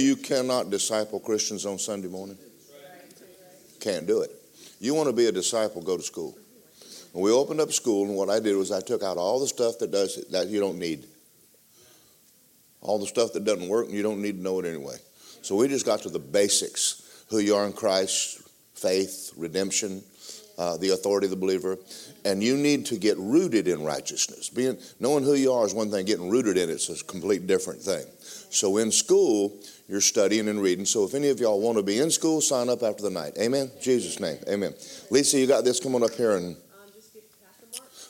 You cannot disciple Christians on Sunday morning. Can't do it. You want to be a disciple, go to school. When we opened up school, and what I did was I took out all the stuff that does that you don't need. All the stuff that doesn't work, and you don't need to know it anyway. So we just got to the basics: who you are in Christ, faith, redemption, uh, the authority of the believer, and you need to get rooted in righteousness. Being knowing who you are is one thing; getting rooted in it's a complete different thing. So in school, you're studying and reading. So if any of y'all want to be in school, sign up after the night. Amen. Jesus' name. Amen. Lisa, you got this. Come on up here and.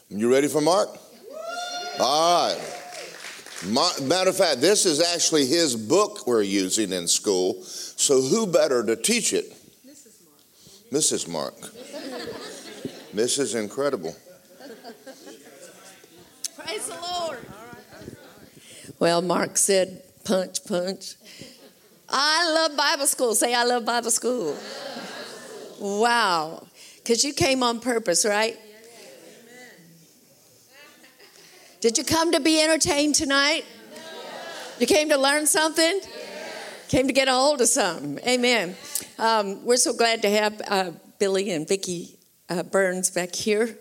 You ready for Mark? All right. Matter of fact, this is actually his book we're using in school. So who better to teach it? Mrs. Mark. Mrs. Mark. This is incredible. Praise the Lord. Well, Mark said, punch, punch. I love Bible school. Say, I love Bible school. Wow. Because you came on purpose, right? Did you come to be entertained tonight? You came to learn something? Came to get a hold of something. Amen. Um, we're so glad to have uh, Billy and Vicki uh, Burns back here.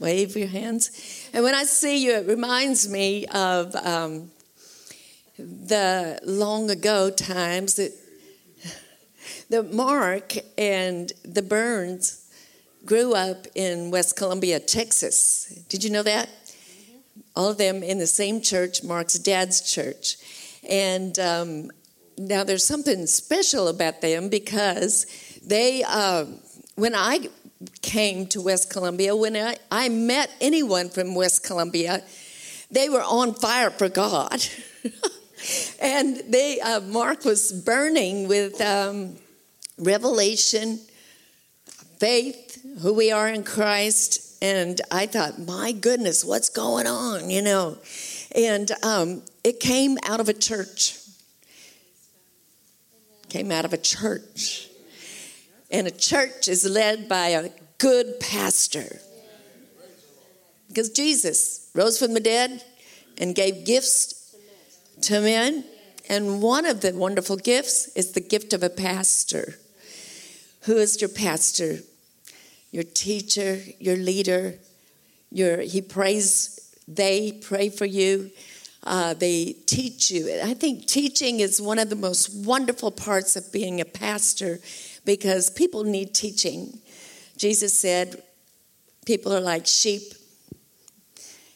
Wave your hands. And when I see you, it reminds me of um, the long ago times that the Mark and the Burns grew up in West Columbia, Texas. Did you know that? All of them in the same church, Mark's dad's church. And um, now there's something special about them because they, uh, when I came to West Columbia, when I, I met anyone from West Columbia, they were on fire for God. and they, uh, Mark was burning with um, revelation, faith, who we are in Christ. And I thought, my goodness, what's going on, you know? And um, it came out of a church. Came out of a church. And a church is led by a good pastor. Because Jesus rose from the dead and gave gifts to men. And one of the wonderful gifts is the gift of a pastor. Who is your pastor? Your teacher, your leader. Your, he prays, they pray for you. Uh, they teach you. I think teaching is one of the most wonderful parts of being a pastor because people need teaching. Jesus said, People are like sheep,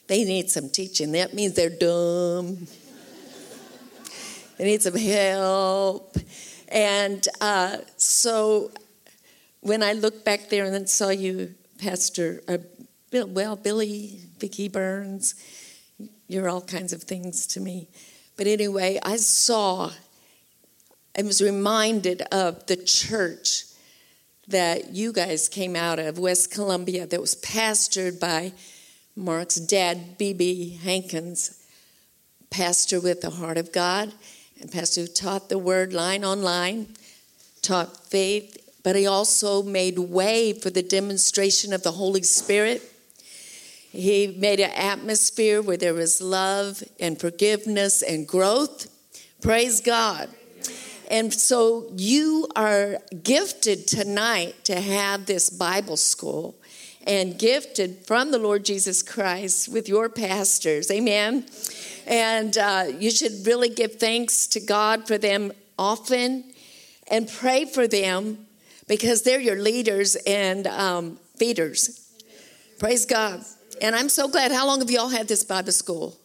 they need some teaching. That means they're dumb, they need some help. And uh, so when I looked back there and then saw you, Pastor, uh, Bill, well, Billy, Vicki Burns, you're all kinds of things to me. But anyway, I saw I was reminded of the church that you guys came out of, West Columbia, that was pastored by Mark's dad, B.B. Hankins, pastor with the heart of God, and pastor taught the word line on line, taught faith, but he also made way for the demonstration of the Holy Spirit. He made an atmosphere where there was love and forgiveness and growth. Praise God. And so you are gifted tonight to have this Bible school and gifted from the Lord Jesus Christ with your pastors. Amen. And uh, you should really give thanks to God for them often and pray for them because they're your leaders and um, feeders. Praise God. And I'm so glad. How long have y'all had this Bible school?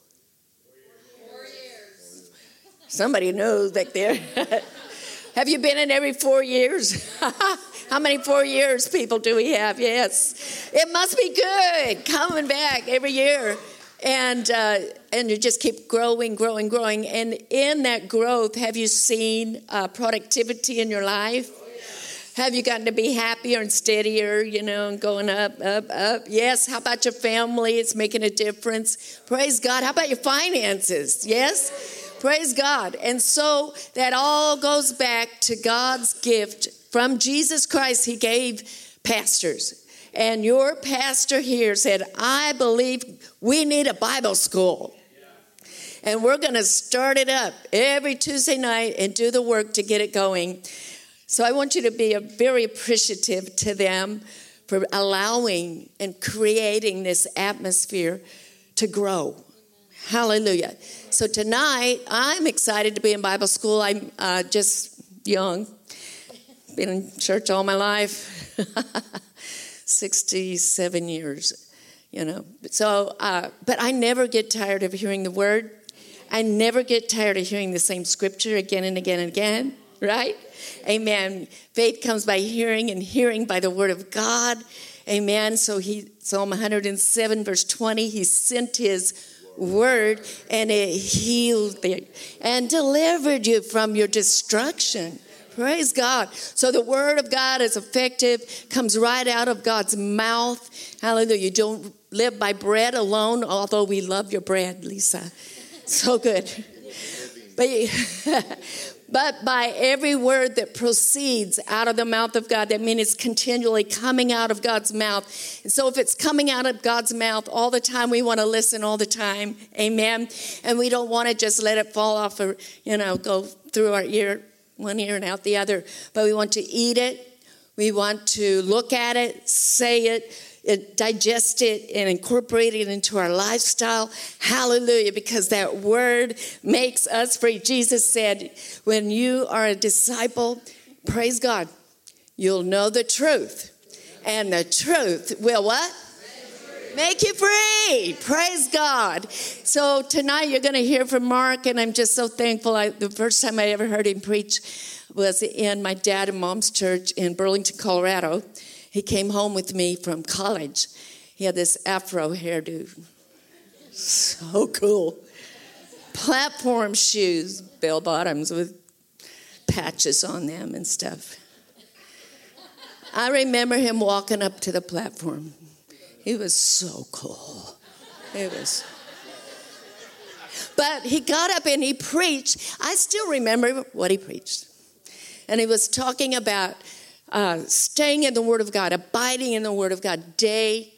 Somebody knows back there. have you been in every four years? How many four years people do we have? Yes. It must be good coming back every year. And, uh, and you just keep growing, growing, growing. And in that growth, have you seen uh, productivity in your life? Have you gotten to be happier and steadier, you know, and going up, up, up? Yes. How about your family? It's making a difference. Praise God. How about your finances? Yes. Praise God. And so that all goes back to God's gift from Jesus Christ, He gave pastors. And your pastor here said, I believe we need a Bible school. And we're going to start it up every Tuesday night and do the work to get it going. So I want you to be very appreciative to them for allowing and creating this atmosphere to grow. Hallelujah. So tonight, I'm excited to be in Bible school. I'm uh, just young, been in church all my life 67 years, you know. So, uh, but I never get tired of hearing the word. I never get tired of hearing the same scripture again and again and again, right? Amen. Faith comes by hearing, and hearing by the word of God. Amen. So he Psalm 107, verse 20, he sent his word and it healed you and delivered you from your destruction. Praise God. So the word of God is effective, comes right out of God's mouth. Hallelujah. You don't live by bread alone, although we love your bread, Lisa. So good. But but by every word that proceeds out of the mouth of God. That means it's continually coming out of God's mouth. And so if it's coming out of God's mouth all the time, we want to listen all the time. Amen. And we don't want to just let it fall off or, you know, go through our ear, one ear and out the other. But we want to eat it. We want to look at it, say it, it, digest it and incorporate it into our lifestyle. Hallelujah, because that word makes us free. Jesus said, when you are a disciple, praise God, you'll know the truth. And the truth will what? Make you free. Praise God. So tonight you're going to hear from Mark, and I'm just so thankful. I, the first time I ever heard him preach was in my dad and mom's church in Burlington, Colorado. He came home with me from college. He had this afro hairdo. So cool. Platform shoes, bell bottoms with patches on them and stuff. I remember him walking up to the platform. He was so cool. It was. But he got up and he preached. I still remember what he preached. And he was talking about uh, staying in the Word of God, abiding in the Word of God day,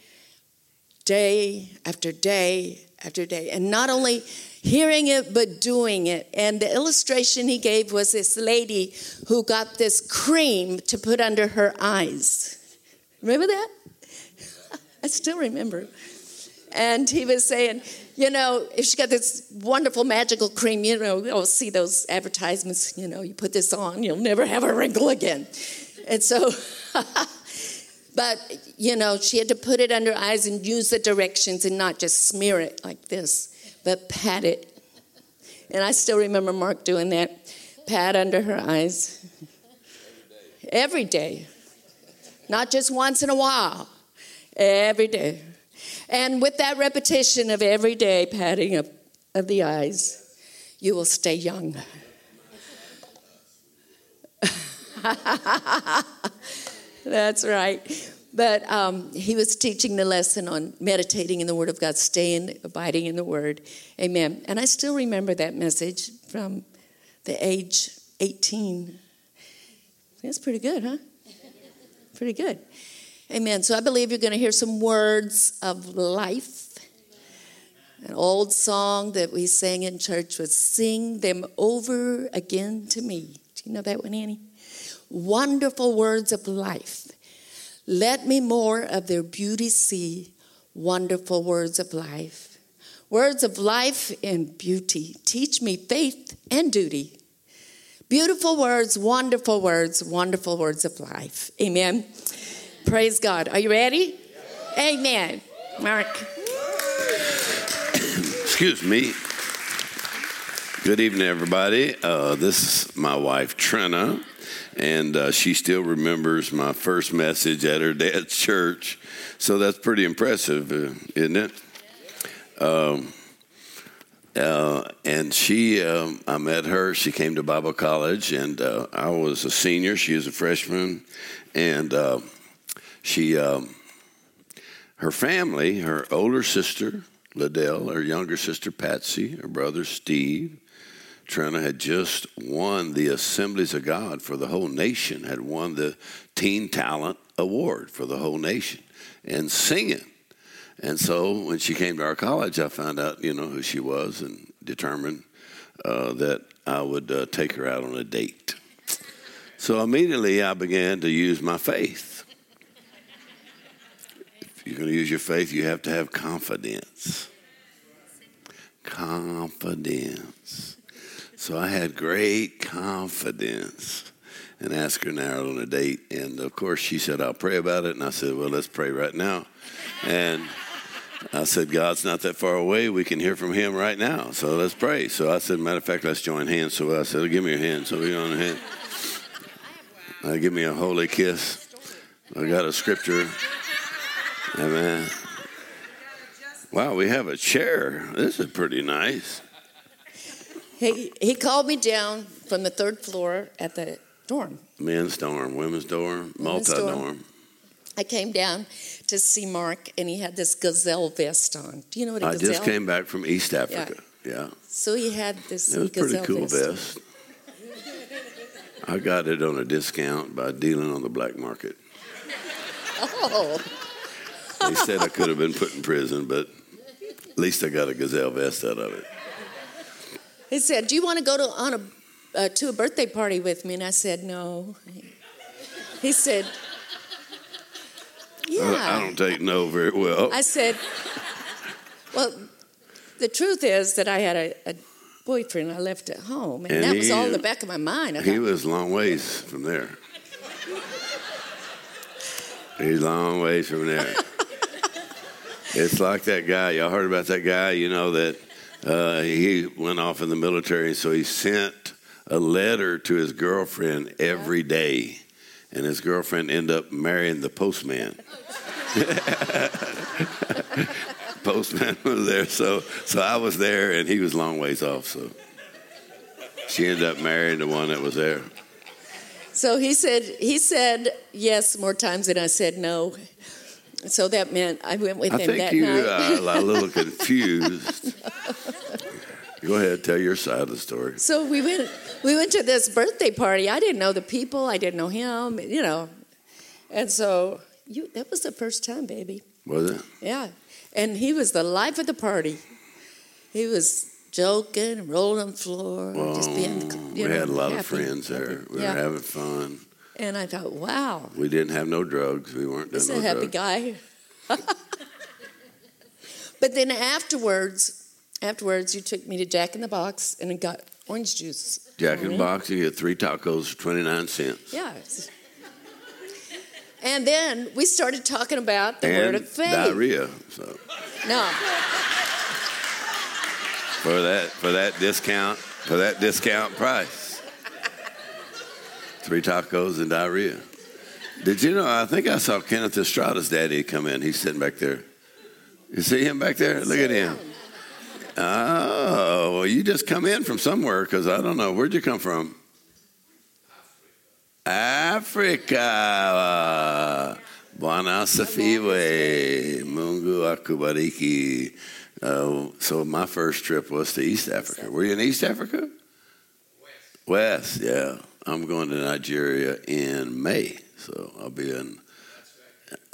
day after day after day. And not only hearing it, but doing it. And the illustration he gave was this lady who got this cream to put under her eyes. Remember that? I still remember. And he was saying, you know, if she got this wonderful magical cream, you know, you'll see those advertisements, you know, you put this on, you'll never have a wrinkle again. And so, but you know, she had to put it under eyes and use the directions and not just smear it like this, but pat it. And I still remember Mark doing that pat under her eyes every day, not just once in a while, every day. And with that repetition of every day patting of, of the eyes, you will stay young. That's right. But um, he was teaching the lesson on meditating in the Word of God, staying, abiding in the Word. Amen. And I still remember that message from the age 18. That's pretty good, huh? Pretty good. Amen. So I believe you're going to hear some words of life. An old song that we sang in church was Sing Them Over Again to Me. Do you know that one, Annie? wonderful words of life. Let me more of their beauty see, wonderful words of life. Words of life and beauty. Teach me faith and duty. Beautiful words, wonderful words, wonderful words of life. Amen. Praise God. Are you ready? Amen. Mark. Excuse me. Good evening, everybody. Uh, this is my wife, Trina and uh, she still remembers my first message at her dad's church. So that's pretty impressive, uh, isn't it? Um, uh, and she, um, I met her. She came to Bible college, and uh, I was a senior. She was a freshman, and uh, she, um, her family, her older sister Liddell, her younger sister Patsy, her brother Steve, Trina had just won the Assemblies of God for the whole nation, had won the Teen Talent Award for the whole nation and singing. And so when she came to our college, I found out, you know, who she was. And determined uh, that I would uh, take her out on a date. So immediately I began to use my faith. You're going to use your faith, you have to have confidence. Confidence. So I had great confidence and asked her now on a date. And of course, she said, I'll pray about it. And I said, Well, let's pray right now. And I said, God's not that far away. We can hear from Him right now. So let's pray. So I said, Matter of fact, let's join hands. So I said, Give me your hand. So we joined hand. Uh, give me a holy kiss. I got a scripture. Amen. Wow, we have a chair. This is pretty nice. He, he called me down from the third floor at the dorm. Men's dorm, women's dorm, multi dorm. I came down to see Mark, and he had this gazelle vest on. Do you know what a I gazelle? I just came back from East Africa. Yeah. So he had this It was pretty cool vest. vest. I got it on a discount by dealing on the black market. Oh, They said I could have been put in prison, but at least I got a gazelle vest out of it. he said, "Do you want to go to on a uh, to a birthday party with me?" And I said, "No." He said, "Yeah." I don't take no very well. I said, "Well, the truth is that I had a, a boyfriend I left at home, and, And that was all in the back of my mind." I He thought, was a long ways from there. He's a long ways from there. It's like that guy. Y'all heard about that guy? You know that uh, he went off in the military, so he sent a letter to his girlfriend every day, and his girlfriend ended up marrying the postman. postman was there, so so I was there, and he was a long ways off. So she ended up marrying the one that was there. So he said he said yes more times than I said no. So that meant I went with I him think that you night. are a little confused. Go ahead, tell your side of the story. so we went we went to this birthday party. I didn't know the people. I didn't know him. You know, and so you that was the first time, baby. Was it? Yeah, and he was the life of the party. He was joking rolling on the floor, just being. Oh, You we know, had a lot of friends there. We yeah. were having fun. And I thought, wow, We didn't have no drugs. We weren't He's doing a no happy drugs. guy. but then afterwards, afterwards, you took me to Jack in the Box and I got orange juice. Jack in the mm-hmm. Box, you get three tacos for 29 cents. Yeah. And then we started talking about the word And of faith. diarrhea. So No, for that for that discount for that discount price. Three tacos and diarrhea. Did you know? I think I saw Kenneth Estrada's daddy come in. He's sitting back there. You see him back there? Look at him. Oh, well, you just come in from somewhere because I don't know. Where'd you come from? Africa. Bwana Asifiwe. Mungu akubariki. Uh, so my first trip was to East Africa. Were you in East Africa? West. West, yeah. I'm going to Nigeria in May, so I'll be in.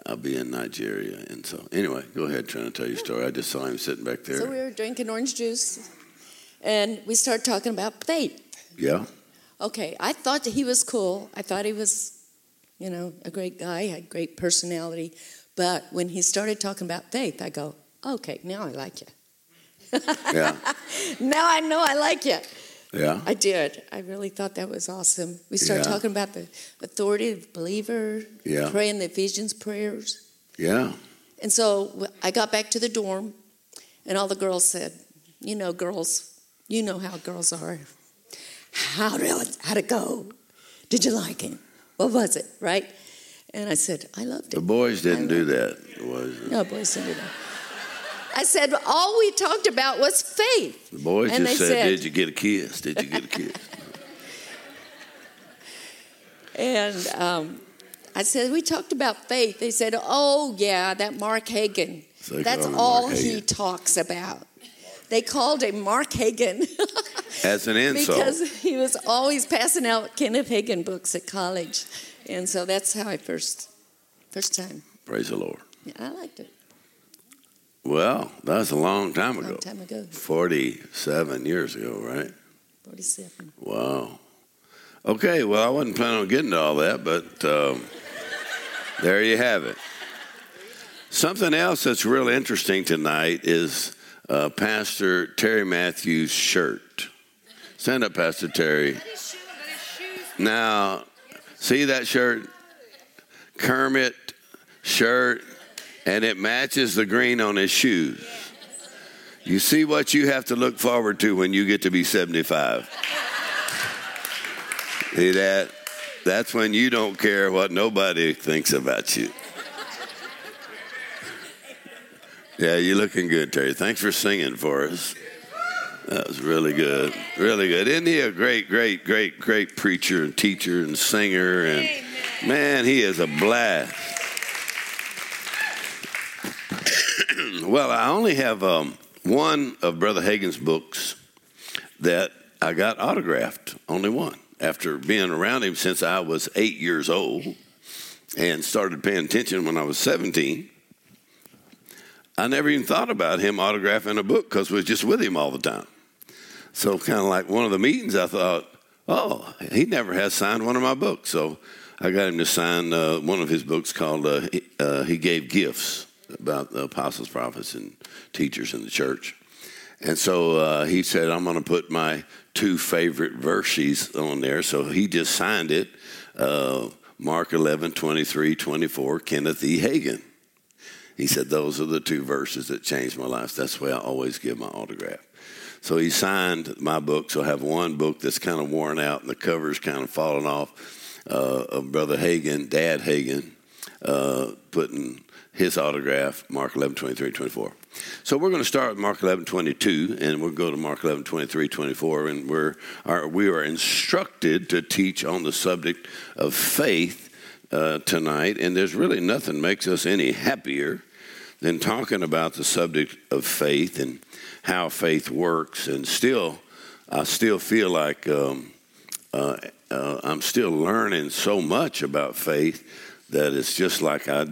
I'll be in Nigeria, and so anyway, go ahead, trying to tell your story. I just saw him sitting back there. so we were drinking orange juice, and we started talking about faith. yeah, Okay, I thought that he was cool. I thought he was, you know, a great guy, had great personality. But when he started talking about faith, I go, okay, now I like you. yeah, Now I know I like you. Yeah. I did. I really thought that was awesome. We started Yeah. talking about the authority of believer, Yeah. praying the Ephesians prayers. Yeah, And so I got back to the dorm, and all the girls said, "You know, girls, you know how girls are. How did it, how'd it go? Did you like it? What was it? Right?" And I said, "I loved it. the boys didn't do that. Was No, boys didn't do that. I said, "All we talked about was faith." the boys And just said, said- "Did you get a kiss? Did you get a kiss?" And um, I said, "We talked about faith." They said, "Oh yeah, that Mark Hagin. So That's call all Mark he talks about." They called him Mark Hagin. As an insult. because he was always passing out Kenneth Hagin books at college, and so that's how I first, first time. Praise the Lord. Yeah, I liked it. Well, that's a long time ago. Long time ago. 47 years ago, right? 47. Wow. Okay, well, I wasn't planning on getting to all that, but um, there you have it. Something else that's real interesting tonight is uh, Pastor Terry Matthews' shirt. Stand up, Pastor Terry. Now, see that shirt? Kermit shirt, and it matches the green on his shoes. You see what you have to look forward to when you get to be 75. See that? That's when you don't care what nobody thinks about you. Yeah, you're looking good, Terry. Thanks for singing for us. That was really good. Really good. Isn't he a great, great, great, great preacher and teacher and singer? And man, he is a blast. well, I only have um, one of Brother Hagin's books that I got autographed. Only one. After being around him since I was eight years old and started paying attention when I was 17. I never even thought about him autographing a book because we was just with him all the time. So, kind of like one of the meetings, I thought, oh, he never has signed one of my books. So, I got him to sign uh, one of his books called uh, uh, He Gave Gifts about the apostles, prophets, and teachers in the church. And so uh, he said, I'm going to put my two favorite verses on there. So he just signed it uh, Mark 11, 23, 24, Kenneth E. Hagin. He said, Those are the two verses that changed my life. That's why I always give my autograph. So he signed my book. So I have one book that's kind of worn out and the cover's kind of fallen off uh, of Brother Hagin, Dad Hagin, uh, putting his autograph, Mark 11, 23, 24. So we're going to start with Mark 11, 22, and we'll go to Mark 11, 23, 24, and we're, are, we are instructed to teach on the subject of faith uh, tonight, and there's really nothing makes us any happier than talking about the subject of faith and how faith works. And still, I still feel like um, uh, uh, I'm still learning so much about faith that it's just like I,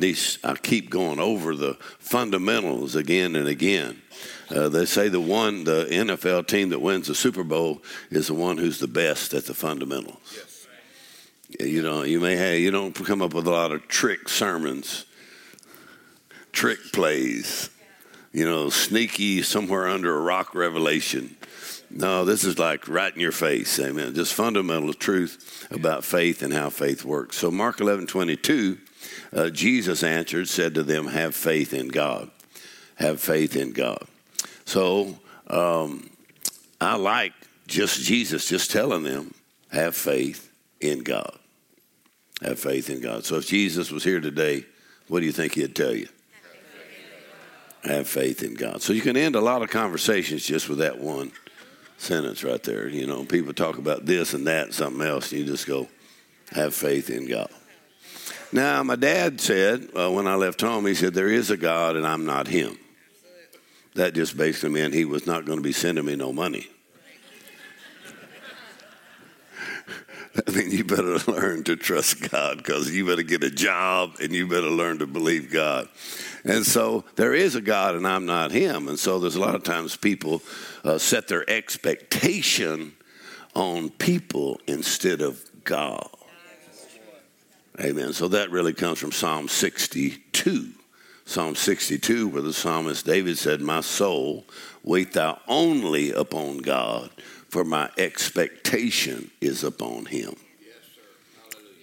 I keep going over the fundamentals again and again. Uh, they say the one, the NFL team that wins the Super Bowl is the one who's the best at the fundamentals. Yes. You know, you may have, you don't come up with a lot of trick sermons trick plays, you know, sneaky somewhere under a rock revelation. No, this is like right in your face. Amen. Just fundamental truth about faith and how faith works. So, Mark 11 22, uh, Jesus answered, said to them, Have faith in God. Have faith in God. So, um, I like just Jesus just telling them, Have faith in God. Have faith in God. So, if Jesus was here today, what do you think he'd tell you? have faith in God. So you can end a lot of conversations just with that one sentence right there. You know, people talk about this and that and something else, and you just go, have faith in God. Now, my dad said uh, when I left home, he said, There is a God and I'm not him. That just basically meant he was not going to be sending me no money. I mean, you better learn to trust God because you better get a job and you better learn to believe God. And so there is a God and I'm not Him. And so there's a lot of times people uh, set their expectation on people instead of God. Amen. So that really comes from Psalm 62. Psalm 62, where the psalmist David said, My soul, wait thou only upon God for my expectation is upon him.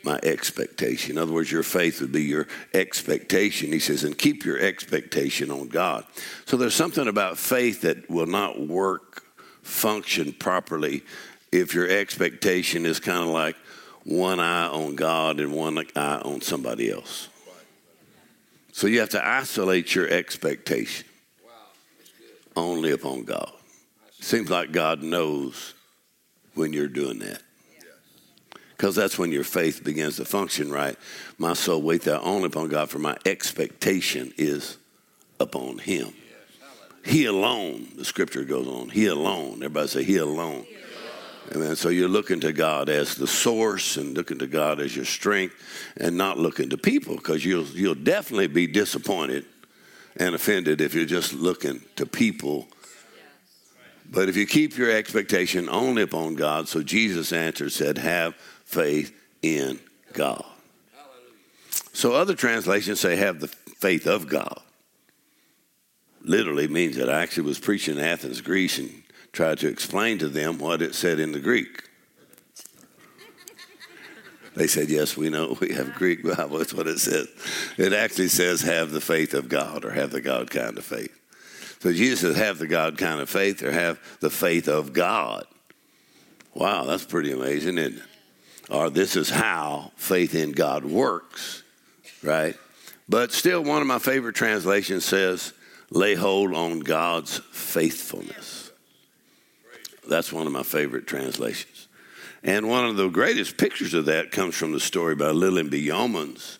My expectation. In other words, your faith would be your expectation. He says, and keep your expectation on God. So there's something about faith that will not work, function properly if your expectation is kind of like one eye on God and one eye on somebody else. So you have to isolate your expectation only upon God. Seems like God knows when you're doing that. Because that's when your faith begins to function right. My soul, wait thou only upon God, for my expectation is upon Him. He alone, the scripture goes on, He alone. Everybody say, He alone. Amen. So you're looking to God as the source and looking to God as your strength and not looking to people because you'll, you'll definitely be disappointed and offended if you're just looking to people. But if you keep your expectation only upon God, so Jesus answered, said, have faith in God. So other translations say, have the faith of God. Literally means that I actually was preaching in Athens, Greece, and tried to explain to them what it said in the Greek. They said, Yes, we know we have Greek Bible. That's what it says. It actually says, Have the faith of God or have the God kind of faith. So Jesus says, Have the God kind of faith or have the faith of God. Wow, that's pretty amazing, isn't it? Or this is how faith in God works, right? But still, one of my favorite translations says, Lay hold on God's faithfulness. That's one of my favorite translations. And one of the greatest pictures of that comes from the story by Lillian B. Yeomans,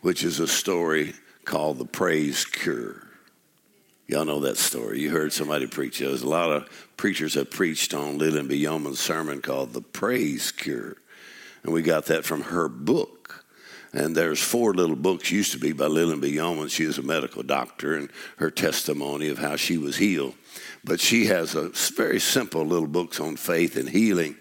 which is a story called The Praise Cure. Y'all know that story. You heard somebody preach it. There's a lot of preachers have preached on Lillian B. Yeomans' sermon called The Praise Cure. And we got that from her book. And there's four little books used to be by Lillian B. Yeomans. She is a medical doctor and her testimony of how she was healed. But she has a very simple little books on faith and healing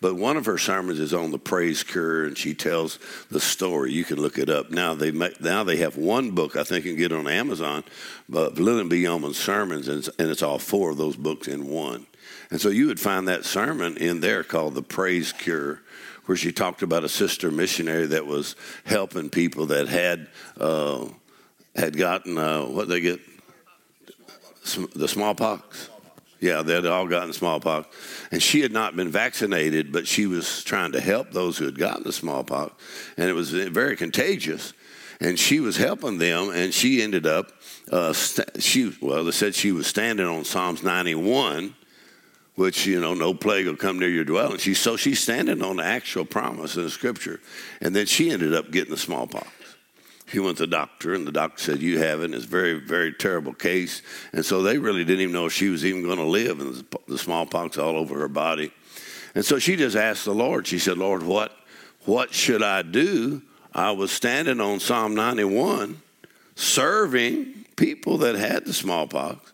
but one of her sermons is on the praise cure, and she tells the story. You can look it up now. They now they have one book I think you can get it on Amazon, but Lillian B. Yeomans sermons, and it's all four of those books in one. And so you would find that sermon in there called the Praise Cure, where she talked about a sister missionary that was helping people that had uh, had gotten uh, what they get the smallpox yeah, they'd all gotten smallpox. And she had not been vaccinated, but she was trying to help those who had gotten the smallpox. And it was very contagious. And she was helping them, and she ended up, uh, st- she well, they said she was standing on Psalms 91, which, you know, no plague will come near your dwelling. She, so she's standing on the actual promise in the scripture. And then she ended up getting the smallpox. She went to the doctor, and the doctor said, You have it. It's a very, very terrible case. And so they really didn't even know if she was even going to live, and the smallpox all over her body. And so she just asked the Lord, She said, Lord, what, what should I do? I was standing on Psalm 91, serving people that had the smallpox,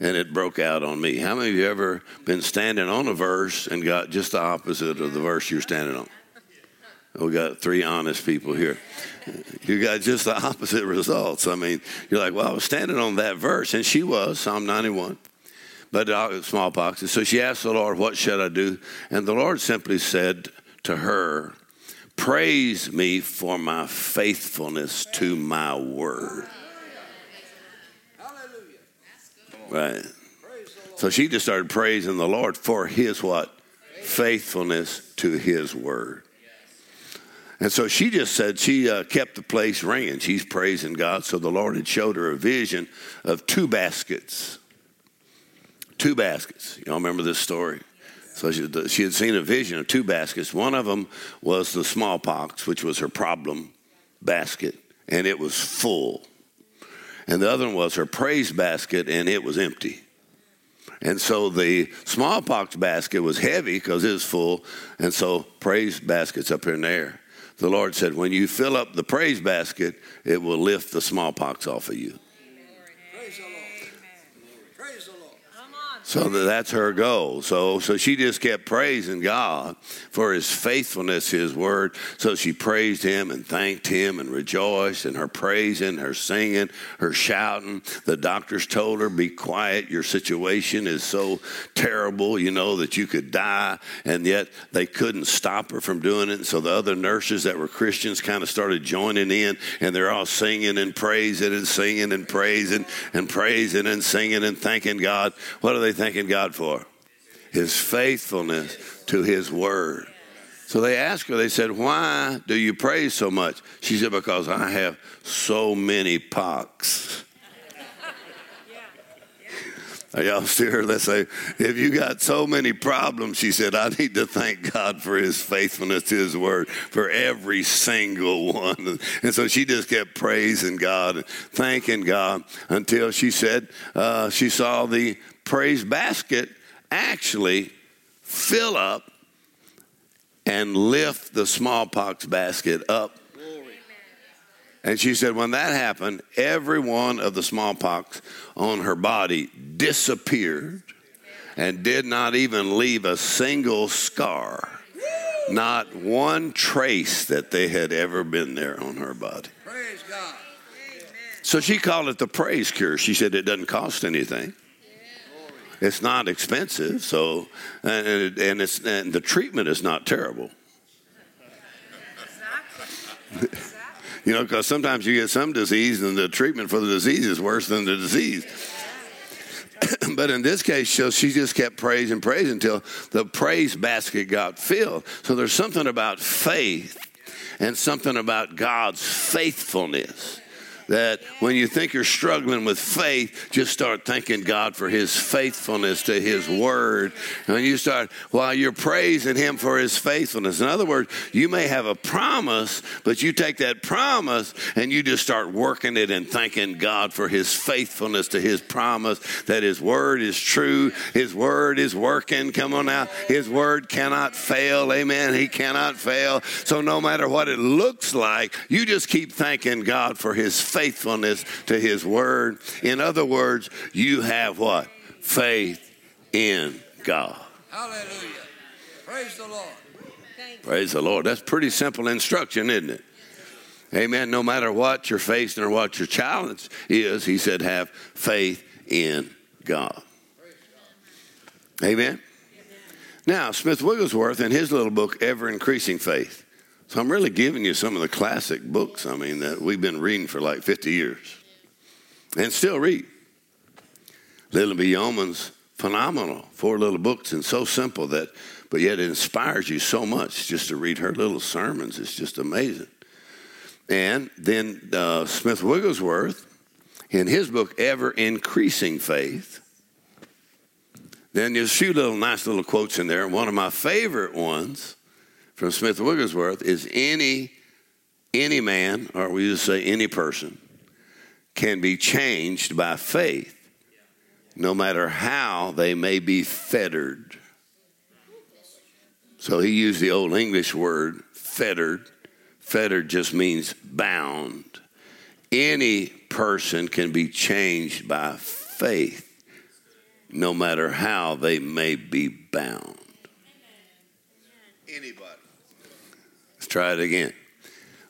and it broke out on me. How many of you ever been standing on a verse and got just the opposite of the verse you're standing on? We got three honest people here. You got just the opposite results. I mean, you're like, well, I was standing on that verse, and she was, Psalm 91, but smallpox. And so she asked the Lord, What should I do? And the Lord simply said to her, Praise me for my faithfulness to my word. Right. So she just started praising the Lord for his what? Faithfulness to his word. And so she just said she uh, kept the place ringing. She's praising God. So the Lord had showed her a vision of two baskets. Two baskets. Y'all remember this story? So she, she had seen a vision of two baskets. One of them was the smallpox, which was her problem basket, and it was full. And the other one was her praise basket, and it was empty. And so the smallpox basket was heavy because it was full, and so praise basket's up here in there the Lord said, when you fill up the praise basket, it will lift the smallpox off of you. So that's her goal. So, so she just kept praising God for his faithfulness, his word. So she praised him and thanked him and rejoiced and her praising, her singing, her shouting. The doctors told her, be quiet. Your situation is so terrible, you know, that you could die. And yet they couldn't stop her from doing it. So the other nurses that were Christians kind of started joining in and they're all singing and praising and singing and praising and praising and singing and thanking God. What are they thanking God for? His faithfulness to His word. So they asked her, they said, Why do you praise so much? She said, Because I have so many pox. Are y'all still Let's say, if you got so many problems, she said, I need to thank God for his faithfulness to his word for every single one. And so she just kept praising God and thanking God until she said uh, she saw the praise basket actually fill up and lift the smallpox basket up And she said, when that happened, every one of the smallpox on her body disappeared and did not even leave a single scar. Not one trace that they had ever been there on her body. Praise God. So she called it the praise cure. She said it doesn't cost anything. It's not expensive, so and, and it's and the treatment is not terrible. Exactly. you know, because sometimes you get some disease and the treatment for the disease is worse than the disease. but in this case, so she just kept praising and praising until the praise basket got filled. So there's something about faith and something about God's faithfulness that when you think you're struggling with faith, just start thanking God for His faithfulness to His word. And you start, while you're praising Him for His faithfulness. In other words, you may have a promise, but you take that promise and you just start working it and thanking God for His faithfulness to His promise that His word is true, His word is working. Come on now, His word cannot fail. Amen. He cannot fail. So no matter what it looks like, you just keep thanking God for His faithfulness to his word. In other words, you have what? Faith in God. Hallelujah. Praise the Lord. Praise the Lord. That's pretty simple instruction, isn't it? Amen. No matter what you're facing or what your challenge is, he said, have faith in God. Amen. Now, Smith Wigglesworth, in his little book, Ever Increasing Faith, so I'm really giving you some of the classic books, I mean, that we've been reading for like 50 years and still read. Lillian B. Yeomans' phenomenal, four little books and so simple that, but yet it inspires you so much just to read her little sermons. It's just amazing. And then uh, Smith Wigglesworth, in his book, Ever Increasing Faith, then there's a few little nice little quotes in there. One of my favorite ones from Smith Wigglesworth is any any man, or we just say any person, can be changed by faith, no matter how they may be fettered. So he used the old English word fettered. Fettered just means bound. Any person can be changed by faith, no matter how they may be bound. Anybody. Let's try it again.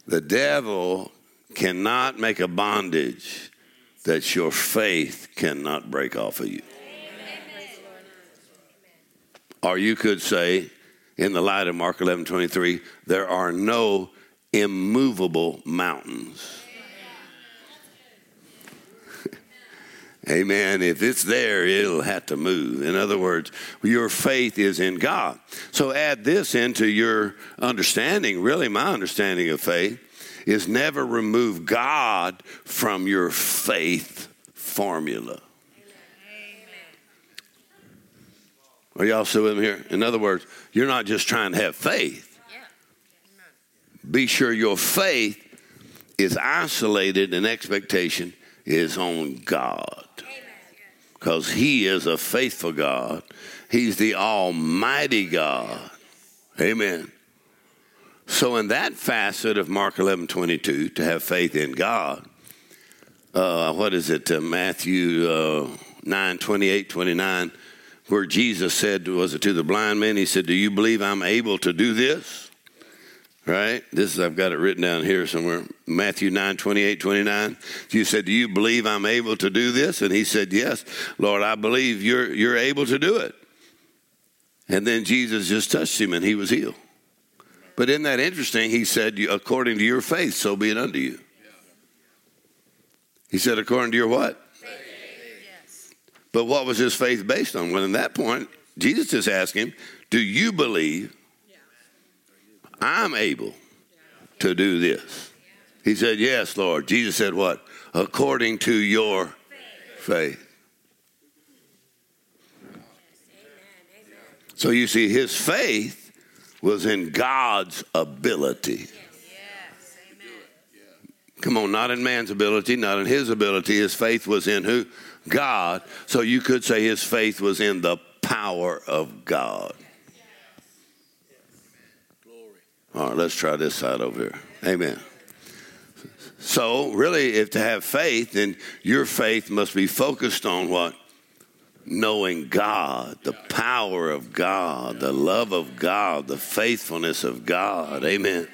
The devil cannot make a bondage that your faith cannot break off of you. Or you could say, in the light of Mark 11 23, there are no immovable mountains. Amen. If it's there, it'll have to move. In other words, your faith is in God. So add this into your understanding. Really, my understanding of faith is never remove God from your faith formula. Are y'all still with me here? In other words, you're not just trying to have faith. Be sure your faith is isolated and expectation is on God because He is a faithful God. He's the Almighty God. Amen. So, in that facet of Mark 11 22, to have faith in God, uh, what is it, uh, Matthew uh, 9 28 29, where Jesus said, was it to the blind man? He said, Do you believe I'm able to do this? Right? This is, I've got it written down here somewhere. Matthew 9, 28, 29. You said, Do you believe I'm able to do this? And he said, Yes, Lord, I believe you're, you're able to do it. And then Jesus just touched him and he was healed. But isn't that interesting? He said, According to your faith, so be it unto you. He said, According to your what? But what was his faith based on? Well, in that point, Jesus just asked him, Do you believe I'm able to do this. He said, Yes, Lord. Jesus said, What? According to your faith. So you see, his faith was in God's ability. Come on, not in man's ability, not in his ability. His faith was in who? God. So you could say his faith was in the power of God. All right, let's try this side over here. Amen. So, really, if to have faith, then your faith must be focused on what? Knowing God, the power of God, the love of God, the faithfulness of God. Amen.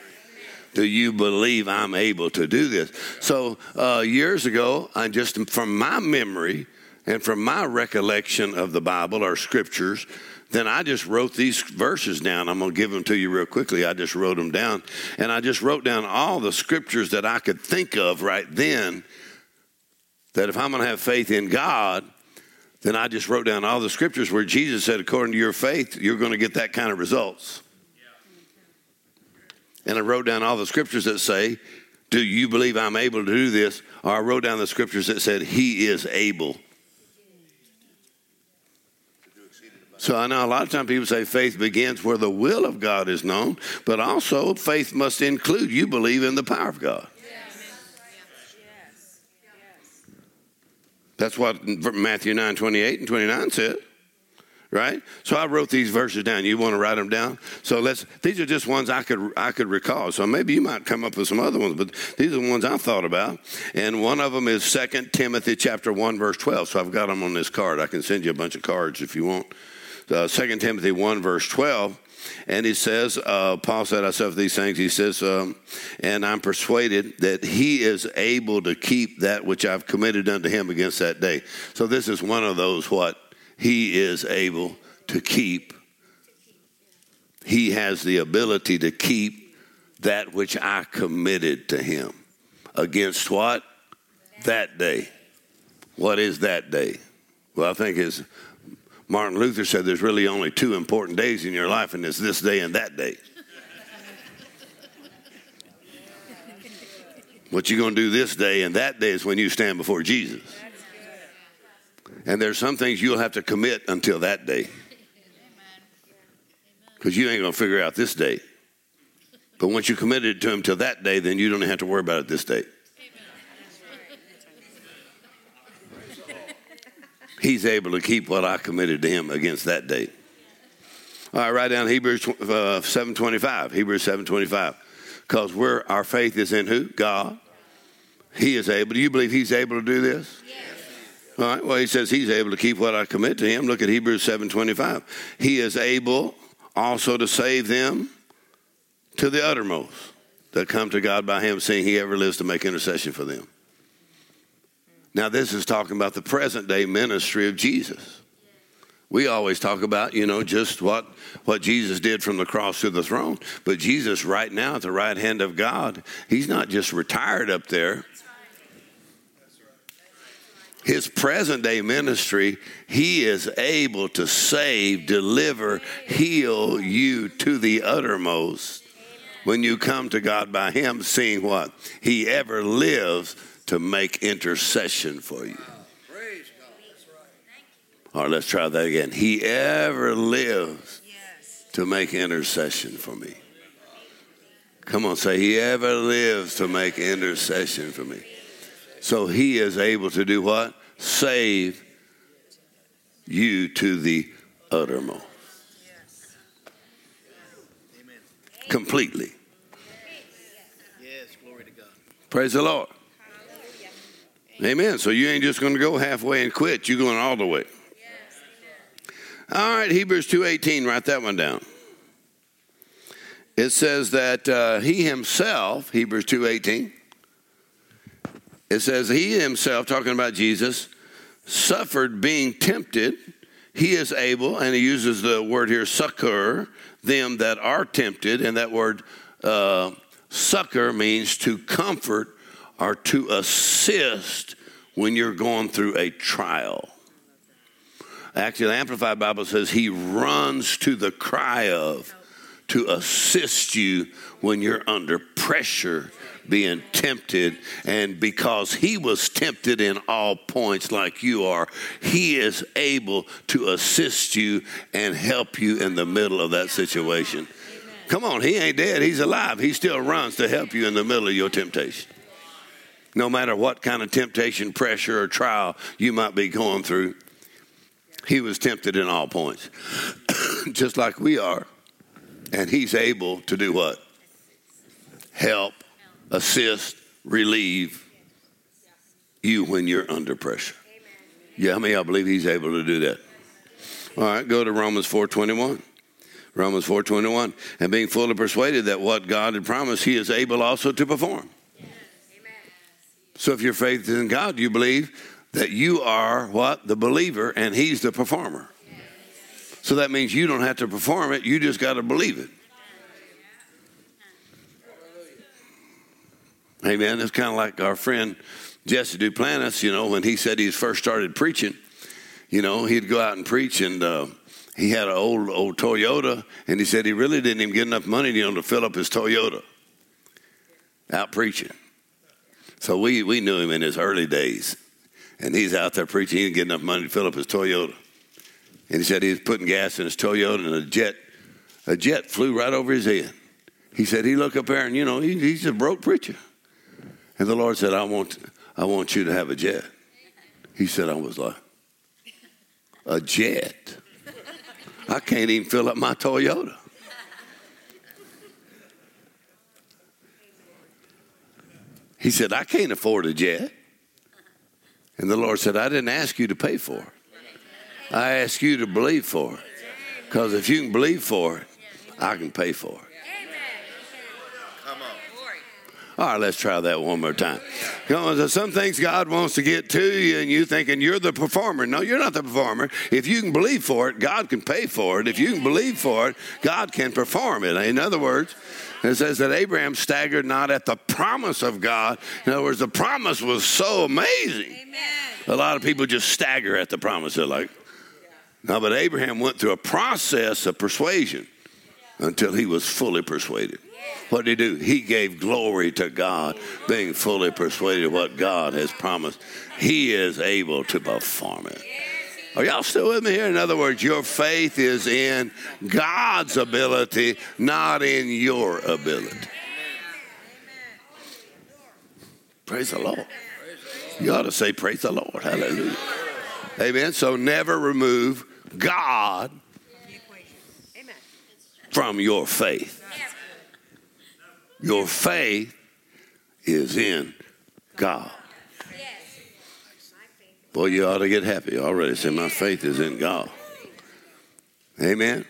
Do you believe I'm able to do this? So, uh, years ago, I just from my memory and from my recollection of the Bible or scriptures, then I just wrote these verses down. I'm going to give them to you real quickly. I just wrote them down. And I just wrote down all the scriptures that I could think of right then that if I'm going to have faith in God, then I just wrote down all the scriptures where Jesus said, according to your faith, you're going to get that kind of results. And I wrote down all the scriptures that say, Do you believe I'm able to do this? Or I wrote down the scriptures that said, He is able. So I know a lot of times people say faith begins where the will of God is known, but also faith must include you believe in the power of God. That's what Matthew 9 28 and 29 said. Right? So I wrote these verses down. You want to write them down? So let's these are just ones I could I could recall. So maybe you might come up with some other ones, but these are the ones I thought about. And one of them is 2 Timothy chapter 1, verse 12. So I've got them on this card. I can send you a bunch of cards if you want uh, 2 Timothy 1, verse 12. And he says, uh, Paul said, I suffer these things. He says, um, and I'm persuaded that he is able to keep that which I've committed unto him against that day. So this is one of those what he is able to keep. He has the ability to keep that which I committed to him against what? That day. What is that day? Well, I think it's Martin Luther said there's really only two important days in your life, and it's this day and that day. what you're going to do this day and that day is when you stand before Jesus. And there's some things you'll have to commit until that day. Because you ain't going to figure out this day. But once you committed to him till that day, then you don't have to worry about it this day. He's able to keep what I committed to him against that date. All right, write down Hebrews uh, 7.25, Hebrews 7.25. Because we're, our faith is in who? God. He is able. Do you believe he's able to do this? Yes. All right, well, he says he's able to keep what I commit to him. Look at Hebrews 7.25. He is able also to save them to the uttermost that come to God by him, seeing he ever lives to make intercession for them. Now, this is talking about the present day ministry of Jesus. We always talk about, you know, just what, what Jesus did from the cross to the throne. But Jesus, right now, at the right hand of God, he's not just retired up there. His present day ministry, he is able to save, deliver, heal you to the uttermost when you come to God by him, seeing what? He ever lives to make intercession for you. All right, let's try that again. He ever lives to make intercession for me. Come on, say, He ever lives to make intercession for me. So He is able to do what? Save you to the uttermost. Completely. Yes, glory to God. Praise the Lord. Amen. So you ain't just going to go halfway and quit. You're going all the way. Yes, All right, Hebrews 2.18, write that one down. It says that uh, he himself, Hebrews 2.18, it says he himself, talking about Jesus, suffered being tempted. He is able, and he uses the word here, succor, them that are tempted. And that word uh, succor means to comfort are to assist when you're going through a trial. Actually, the Amplified Bible says he runs to the cry of to assist you when you're under pressure being tempted. And because he was tempted in all points like you are, he is able to assist you and help you in the middle of that situation. Come on, he ain't dead, he's alive. He still runs to help you in the middle of your temptation no matter what kind of temptation, pressure, or trial you might be going through. He was tempted in all points, just like we are. And he's able to do what? Help, assist, relieve you when you're under pressure. Yeah, many of y'all believe he's able to do that? All right, go to Romans 4.21. Romans 4.21. And being fully persuaded that what God had promised, he is able also to perform. So if your faith is in God, you believe that you are what? The believer, and he's the performer. So that means you don't have to perform it, you just got to believe it. Amen. It's kind of like our friend Jesse Duplantis, you know, when he said he first started preaching, you know, he'd go out and preach and uh, he had an old old Toyota and he said he really didn't even get enough money you know, to fill up his Toyota out preaching. So we, we knew him in his early days. And he's out there preaching. He didn't get enough money to fill up his Toyota. And he said he was putting gas in his Toyota and a jet, a jet flew right over his head. He said he looked up there and, you know, he, he's a broke preacher. And the Lord said, I want, I want you to have a jet. He said, I was like, a jet? I can't even fill up my Toyota. He said, I can't afford a jet. And the Lord said, I didn't ask you to pay for it. I asked you to believe for it. Because if you can believe for it, I can pay for it. All right, let's try that one more time. Some things God wants to get to you, and you thinking you're the performer. No, you're not the performer. If you can believe for it, God can pay for it. If you can believe for it, God can perform it. In other words, it says that Abraham staggered not at the promise of God. In other words, the promise was so amazing. Amen. A lot of people just stagger at the promise. They're like, no, but Abraham went through a process of persuasion until he was fully persuaded. What did he do? He gave glory to God, being fully persuaded what God has promised. He is able to perform it. Are y'all still with me here? In other words, your faith is in God's ability, not in your ability. Praise the Lord. You ought to say, Praise the Lord. Hallelujah. Amen. So never remove God from your faith. Your faith is in God. Boy, you ought to get happy already. Say, my faith is in God. Amen.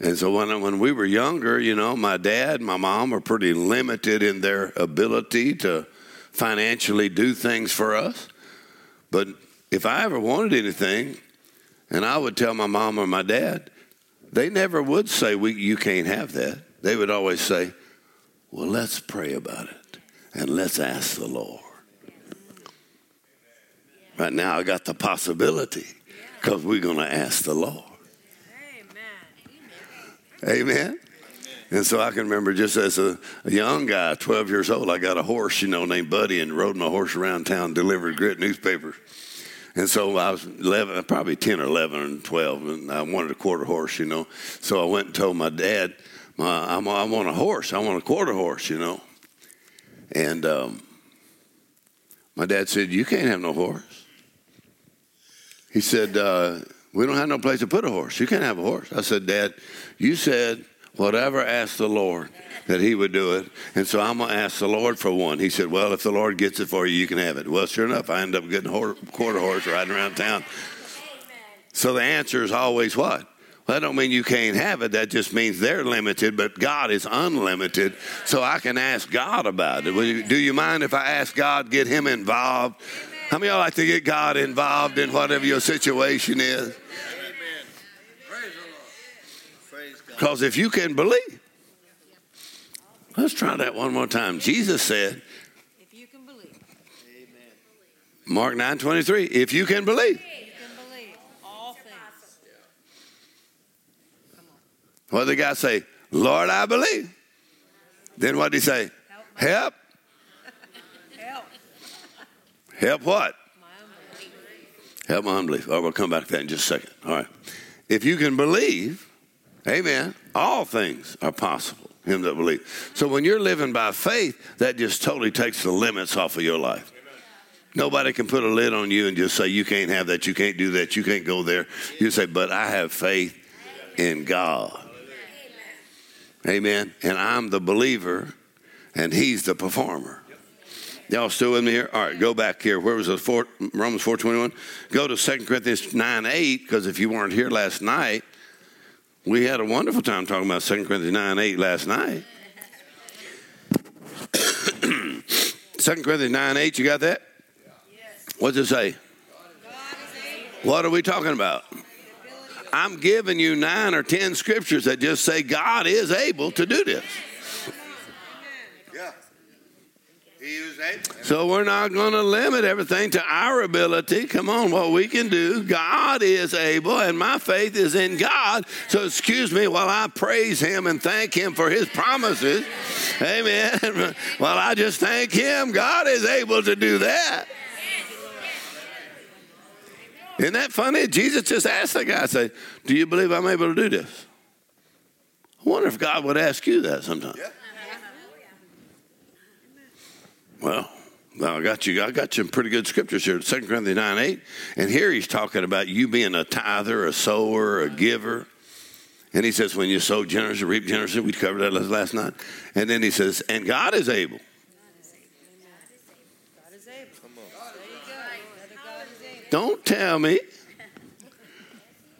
And so when, when we were younger, you know, my dad, my mom were pretty limited in their ability to financially do things for us. But if I ever wanted anything, and I would tell my mom or my dad, they never would say, we, You can't have that they would always say, Well, let's pray about it and let's ask the Lord. Right now, I got the possibility because we're going to ask the Lord. Amen. Amen. And so I can remember just as a, a, young guy, 12 years old, I got a horse, you know, named Buddy and rode my horse around town, delivered grit newspapers. And so I was 11, probably 10 or 11 and 12, and I wanted a quarter horse, you know. So I went and told my dad, I, I want a horse. I want a quarter horse, you know. And um, my dad said, You can't have no horse. He said, uh, We don't have no place to put a horse. You can't have a horse. I said, Dad, you said whatever asked the Lord that he would do it. And so I'm going to ask the Lord for one. He said, Well, if the Lord gets it for you, you can have it. Well, sure enough, I end up getting a quarter horse riding around town. So the answer is always what? That don't mean you can't have it. That just means they're limited, but God is unlimited. So I can ask God about it. do you mind if I ask God, get him involved? How many of y'all like to get God involved in whatever your situation is? Because if you can believe, let's try that one more time. Jesus said, if you can believe. Mark 9 23, if you can believe. What did the guy say? Lord, I believe. Then what did he say? Help. Help. Help what? Help my unbelief. Right, we'll come back to that in just a second. All right. If you can believe, amen, all things are possible. Him that believe. So when you're living by faith, that just totally takes the limits off of your life. Nobody can put a lid on you and just say, you can't have that, you can't do that, you can't go there. You say, but I have faith in God. Amen. And I'm the believer, and He's the performer. Y'all still with me here? All right, go back here. Where was it? Four, Romans 4.21? Go to 2 Corinthians 9 8, because if you weren't here last night, we had a wonderful time talking about 2 Corinthians 9 8 last night. 2 Corinthians 9 8, you got that? What's it say? What are we talking about? I'm giving you nine or ten scriptures that just say God is able to do this. Yeah. He is able. So we're not going to limit everything to our ability. Come on, what we can do. God is able, and my faith is in God. So excuse me while I praise Him and thank Him for His promises. Amen. While I just thank Him, God is able to do that. Isn't that funny? Jesus just asked the guy, say, Do you believe I'm able to do this? I wonder if God would ask you that sometime. Yeah. Well, well, I got you. I got you some pretty good scriptures here. 2 Corinthians 9 8. And here he's talking about you being a tither, a sower, a giver. And he says, when you sow generously, reap generously. We covered that last night. And then he says, and God is able. Don't tell me.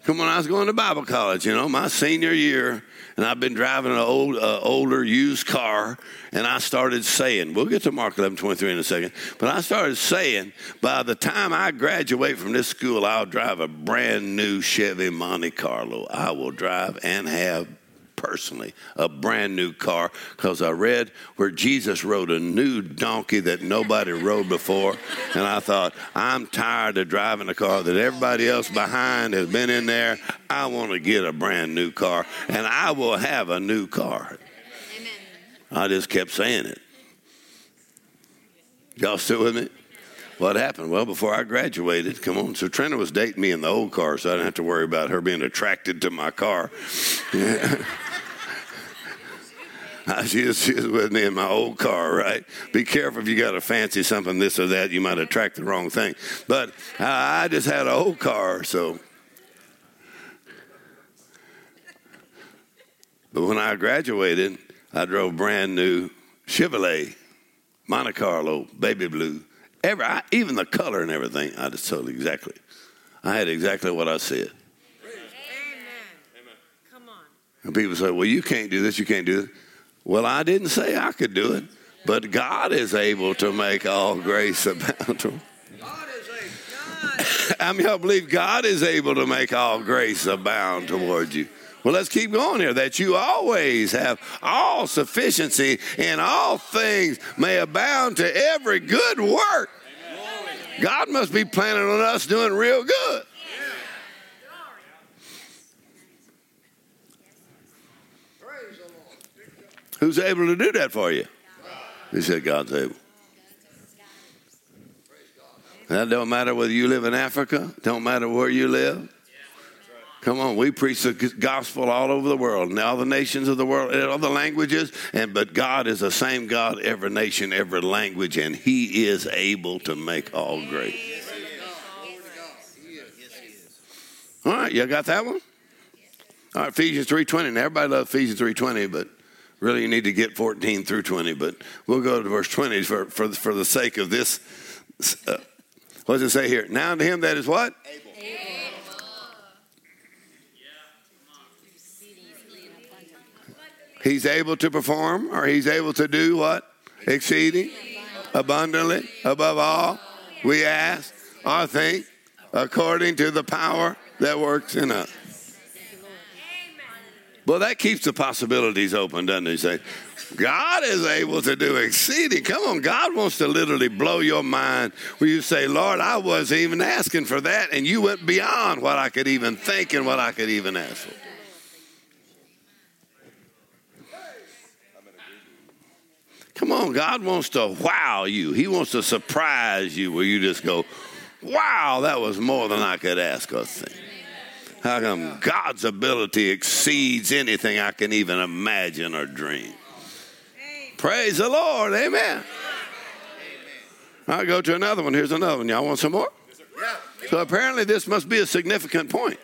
Come on, I was going to Bible college, you know, my senior year, and I've been driving an old, uh, older used car, and I started saying, we'll get to Mark 11 23 in a second, but I started saying, by the time I graduate from this school, I'll drive a brand new Chevy Monte Carlo. I will drive and have personally a brand new car because I read where Jesus rode a new donkey that nobody rode before. And I thought, I'm tired of driving a car that everybody else behind has been in there. I want to get a brand new car and I will have a new car. Amen. I just kept saying it. Y'all still with me? What happened? Well, before I graduated, come on. So Trina was dating me in the old car, so I didn't have to worry about her being attracted to my car. she, is, she is with me in my old car, right? Be careful if you got a fancy something, this or that, you might attract the wrong thing. But I just had an old car, so. But when I graduated, I drove brand new Chevrolet, Monte Carlo, baby blue. Every, I, even the color and everything, I just told exactly. I had exactly what I said. Amen. Come on. And people say, well, you can't do this, you can't do it. Well, I didn't say I could do it, but God is able to make all grace abound. How many y'all believe God is able to make all grace abound toward you? Well, let's keep going here. That you always have all sufficiency in all things may abound to every good work. God must be planning on us doing real good. Praise the Lord. Who's able to do that for you? He said, God's able. That don't matter whether you live in Africa, don't matter where you live. Come on, we preach the gospel all over the world, in all the nations of the world, in all the languages, and but God is the same God, every nation, every language, and He is able to make all great. All right, you got that one? All right, Ephesians three twenty. Now everybody loves Ephesians three twenty, but really you need to get fourteen through twenty. But we'll go to verse twenty for for for the sake of this. Uh, what does it say here? Now to him that is what? He's able to perform, or he's able to do what? Exceeding, abundantly, above all, we ask or think, according to the power that works in us. Well, that keeps the possibilities open, doesn't it? Say, God is able to do exceeding. Come on, God wants to literally blow your mind where you say, Lord, I wasn't even asking for that, and you went beyond what I could even think and what I could even ask for. Come on, God wants to wow you. He wants to surprise you where you just go, wow, that was more than I could ask or think. How come God's ability exceeds anything I can even imagine or dream? Praise the Lord. Amen. I'll go to another one. Here's another one. Y'all want some more? So apparently, this must be a significant point.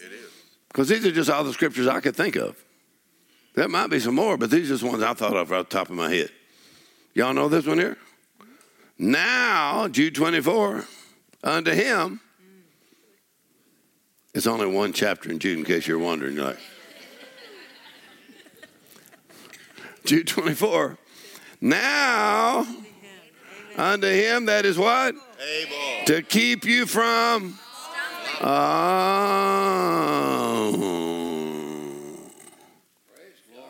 It is. Because these are just all the scriptures I could think of. There might be some more, but these are just ones I thought of right off the top of my head. Y'all know this one here? Now, Jude 24, unto him, it's only one chapter in Jude, in case you're wondering. You're like, Jude 24, now unto him that is what? Able. To keep you from. Oh.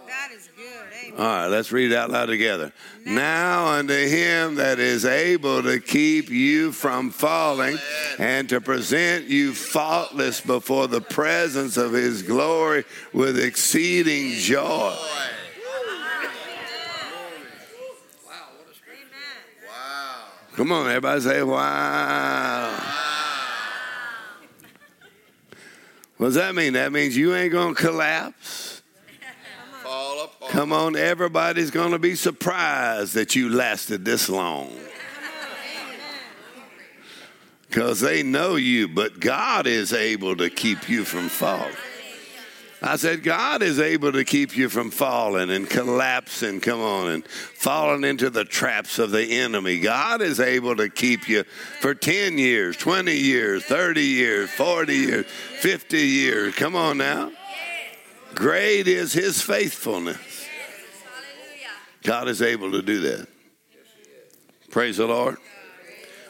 That is good. Amen. All right, let's read it out loud together. Now unto him that is able to keep you from falling and to present you faultless before the presence of his glory with exceeding joy. Wow. Come on, everybody say, wow. What does that mean? That means you ain't going to collapse. Come on, everybody's going to be surprised that you lasted this long. Because they know you, but God is able to keep you from falling. I said, God is able to keep you from falling and collapsing, come on, and falling into the traps of the enemy. God is able to keep you for 10 years, 20 years, 30 years, 40 years, 50 years. Come on now. Great is his faithfulness. God is able to do that. Praise the Lord.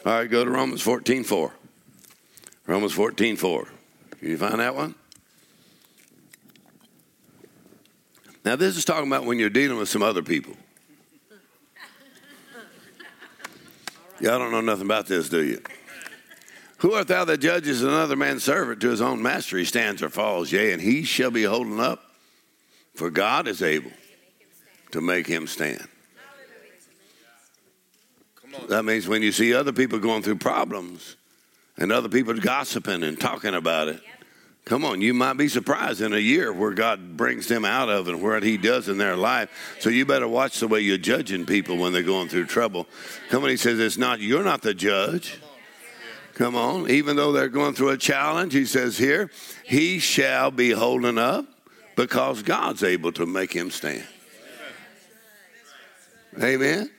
All right, go to Romans 14 4. Romans 14 4. Can you find that one? Now, this is talking about when you're dealing with some other people. Y'all don't know nothing about this, do you? Who art thou that judges another man's servant to his own master? He stands or falls, yea, and he shall be holding up. For God is able to make him stand. That means when you see other people going through problems and other people gossiping and talking about it, come on, you might be surprised in a year where God brings them out of and what He does in their life. So you better watch the way you're judging people when they're going through trouble. Come on, He says, it's not, you're not the judge. Come on, even though they're going through a challenge, He says here, He shall be holding up because God's able to make him stand. Amen.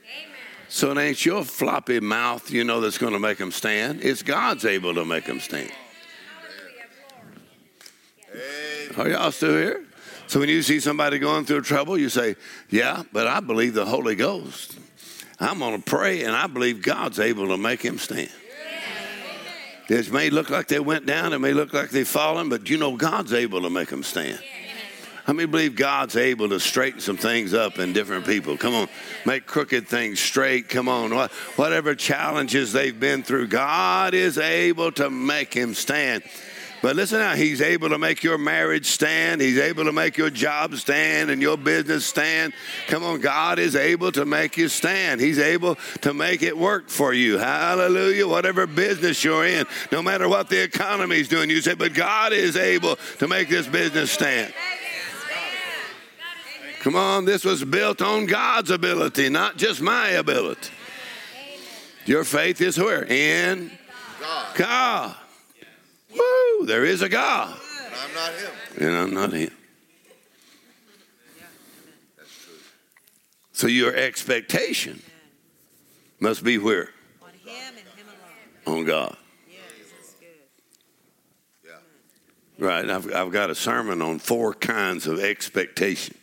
So it ain't your floppy mouth, you know, that's going to make him stand. It's God's able to make him stand. Are y'all still here? So when you see somebody going through trouble, you say, Yeah, but I believe the Holy Ghost. I'm going to pray, and I believe God's able to make him stand. It may look like they went down, it may look like they've fallen, but you know God's able to make them stand. How many believe God's able to straighten some things up in different people? Come on, make crooked things straight. Come on, whatever challenges they've been through, God is able to make him stand. But listen now, He's able to make your marriage stand. He's able to make your job stand and your business stand. Come on, God is able to make you stand. He's able to make it work for you. Hallelujah. Whatever business you're in, no matter what the economy's doing, you say, but God is able to make this business stand. Come on, this was built on God's ability, not just my ability. Your faith is where? In God. God. Woo, there is a God. And I'm not him. And I'm not him. So your expectation must be where? On him and him alone. On God. Yes, that's good. Yeah. Right. I've, I've got a sermon on four kinds of expectation.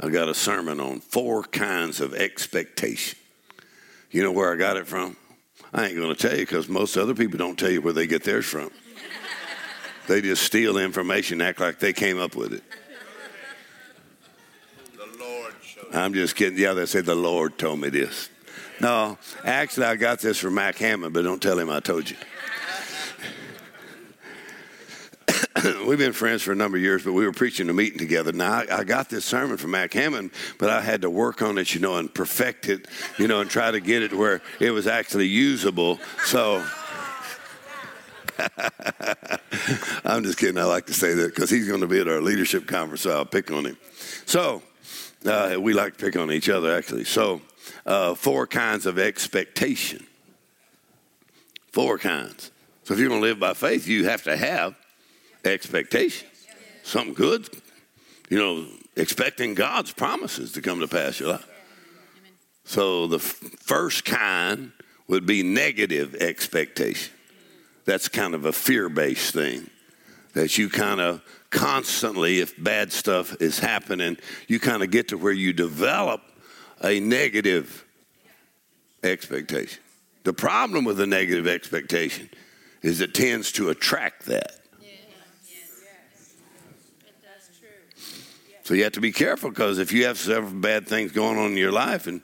I've got a sermon on four kinds of expectation. You know where I got it from? I ain't going to tell you because most other people don't tell you where they get theirs from. they just steal information, act like they came up with it. The. I'm just kidding. Yeah, they say the Lord told me this. No, actually, I got this from Mac Hammond, but don't tell him I told you. We've been friends for a number of years, but we were preaching a meeting together. Now, I, I got this sermon from Mac Hammond, but I had to work on it, you know, and perfect it, you know, and try to get it where it was actually usable. So I'm just kidding. I like to say that because he's going to be at our leadership conference, so I'll pick on him. So uh, we like to pick on each other, actually. So, uh, four kinds of expectation. Four kinds. So, if you're going to live by faith, you have to have expectation. Something good, you know, expecting God's promises to come to pass your life. So the f- first kind would be negative expectation. That's kind of a fear based thing that you kind of constantly, if bad stuff is happening, you kind of get to where you develop a negative expectation. The problem with a negative expectation is it tends to attract that. So you have to be careful because if you have several bad things going on in your life and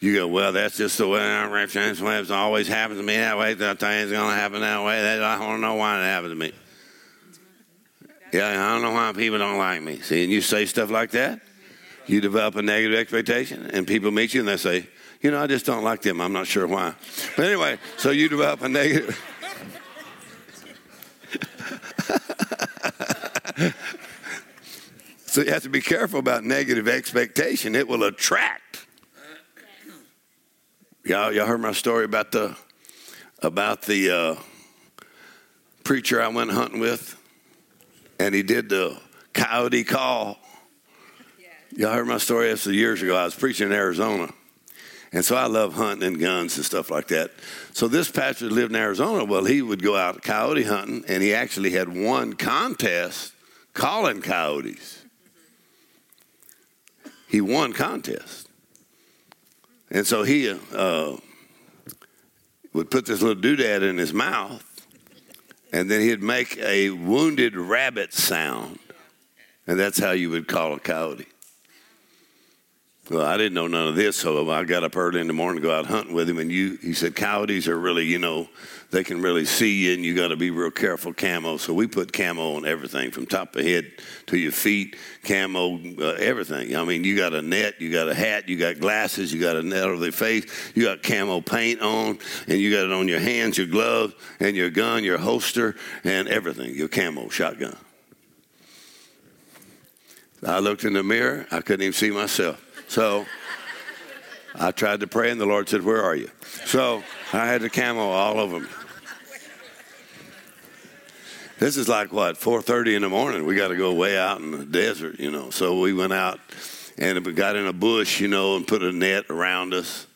you go, well, that's just the way That's always happens to me that way. That thing's going to happen that way. I don't know why it happened to me. Yeah, I don't know why people don't like me. See, and you say stuff like that, you develop a negative expectation, and people meet you and they say, you know, I just don't like them. I'm not sure why. But anyway, so you develop a negative. so you have to be careful about negative expectation. It will attract. Y'all, y'all heard my story about the about the uh, preacher I went hunting with, and he did the coyote call. Y'all heard my story? That's years ago. I was preaching in Arizona. And so I love hunting and guns and stuff like that. So this pastor lived in Arizona. Well, he would go out coyote hunting, and he actually had one contest calling coyotes. He won contest. And so he uh, would put this little doodad in his mouth, and then he'd make a wounded rabbit sound. And that's how you would call a coyote. Well, I didn't know none of this, so I got up early in the morning to go out hunting with him. And you, he said, coyotes are really, you know, they can really see you, and you got to be real careful. Camo, so we put camo on everything from top of head to your feet. Camo, uh, everything. I mean, you got a net, you got a hat, you got glasses, you got a net over the face, you got camo paint on, and you got it on your hands, your gloves, and your gun, your holster, and everything. Your camo shotgun. I looked in the mirror, I couldn't even see myself. So I tried to pray, and the Lord said, Where are you? So I had the camo all over me. This is like what, 4:30 in the morning. We got to go way out in the desert, you know. So we went out and we got in a bush, you know, and put a net around us.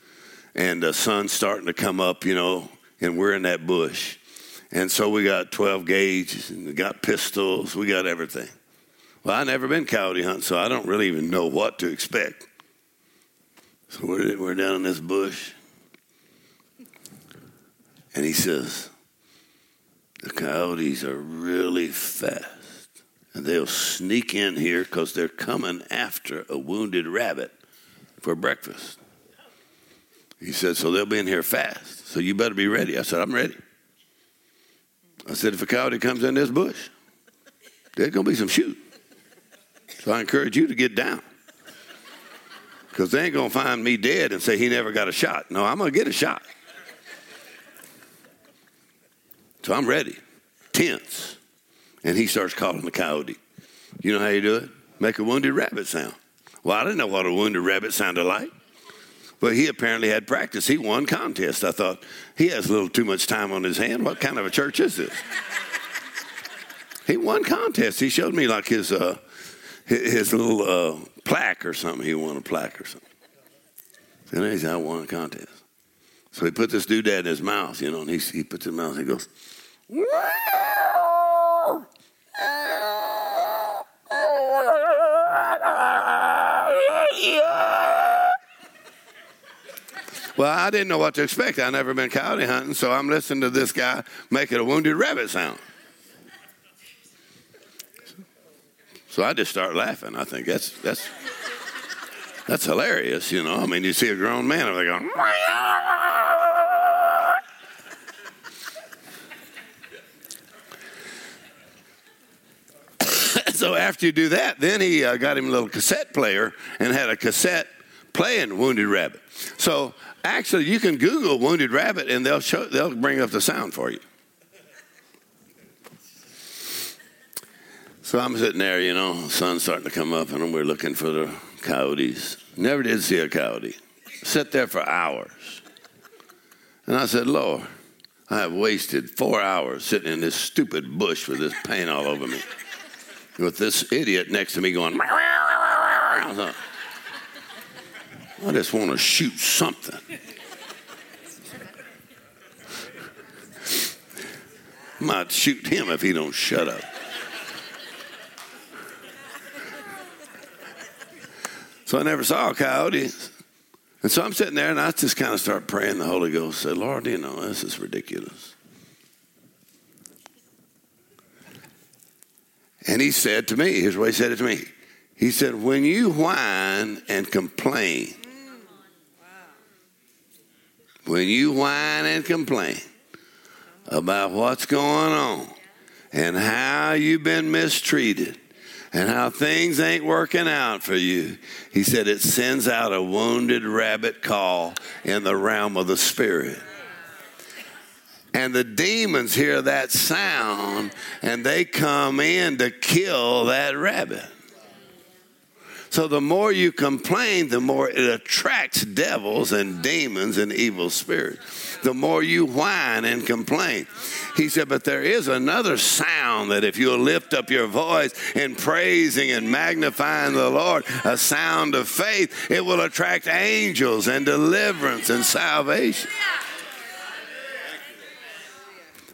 And the sun's starting to come up, you know, and we're in that bush. And so we got 12 gauge, and we got pistols, we got everything. Well, I never been coyote hunting, so I don't really even know what to expect. So we're, we're down in this bush. And he says, The coyotes are really fast. And they'll sneak in here because they're coming after a wounded rabbit for breakfast. He said, So they'll be in here fast. So you better be ready. I said, I'm ready. I said, If a coyote comes in this bush, there's going to be some shooting. So I encourage you to get down. Because they ain't going to find me dead and say he never got a shot. No, I'm going to get a shot. So I'm ready, tense. And he starts calling the coyote. You know how you do it? Make a wounded rabbit sound. Well, I didn't know what a wounded rabbit sounded like. But he apparently had practice. He won contest. I thought, he has a little too much time on his hand. What kind of a church is this? he won contest. He showed me like his uh, his little uh, plaque or something. He won a plaque or something. And he said, I won a contest. So he put this doodad in his mouth, you know, and he, he puts it in his mouth and he goes, Well, I didn't know what to expect. I'd never been coyote hunting, so I'm listening to this guy making a wounded rabbit sound. So I just start laughing. I think that's that's that's hilarious, you know. I mean, you see a grown man and they going. So after you do that, then he uh, got him a little cassette player and had a cassette playing Wounded Rabbit. So actually, you can Google Wounded Rabbit and they'll show they'll bring up the sound for you. So I'm sitting there, you know, sun's starting to come up, and we're looking for the coyotes. Never did see a coyote. Sat there for hours. And I said, Lord, I have wasted four hours sitting in this stupid bush with this paint all over me. With this idiot next to me going, I just want to shoot something. Might shoot him if he don't shut up. So I never saw a coyote. And so I'm sitting there and I just kind of start praying the Holy Ghost. Say, Lord, you know, this is ridiculous. And he said to me, here's what he said it to me. He said, when you whine and complain, when you whine and complain about what's going on and how you've been mistreated and how things ain't working out for you, he said it sends out a wounded rabbit call in the realm of the spirit. And the demons hear that sound and they come in to kill that rabbit. So the more you complain, the more it attracts devils and demons and evil spirits. The more you whine and complain. He said, but there is another sound that if you'll lift up your voice in praising and magnifying the Lord, a sound of faith, it will attract angels and deliverance and salvation.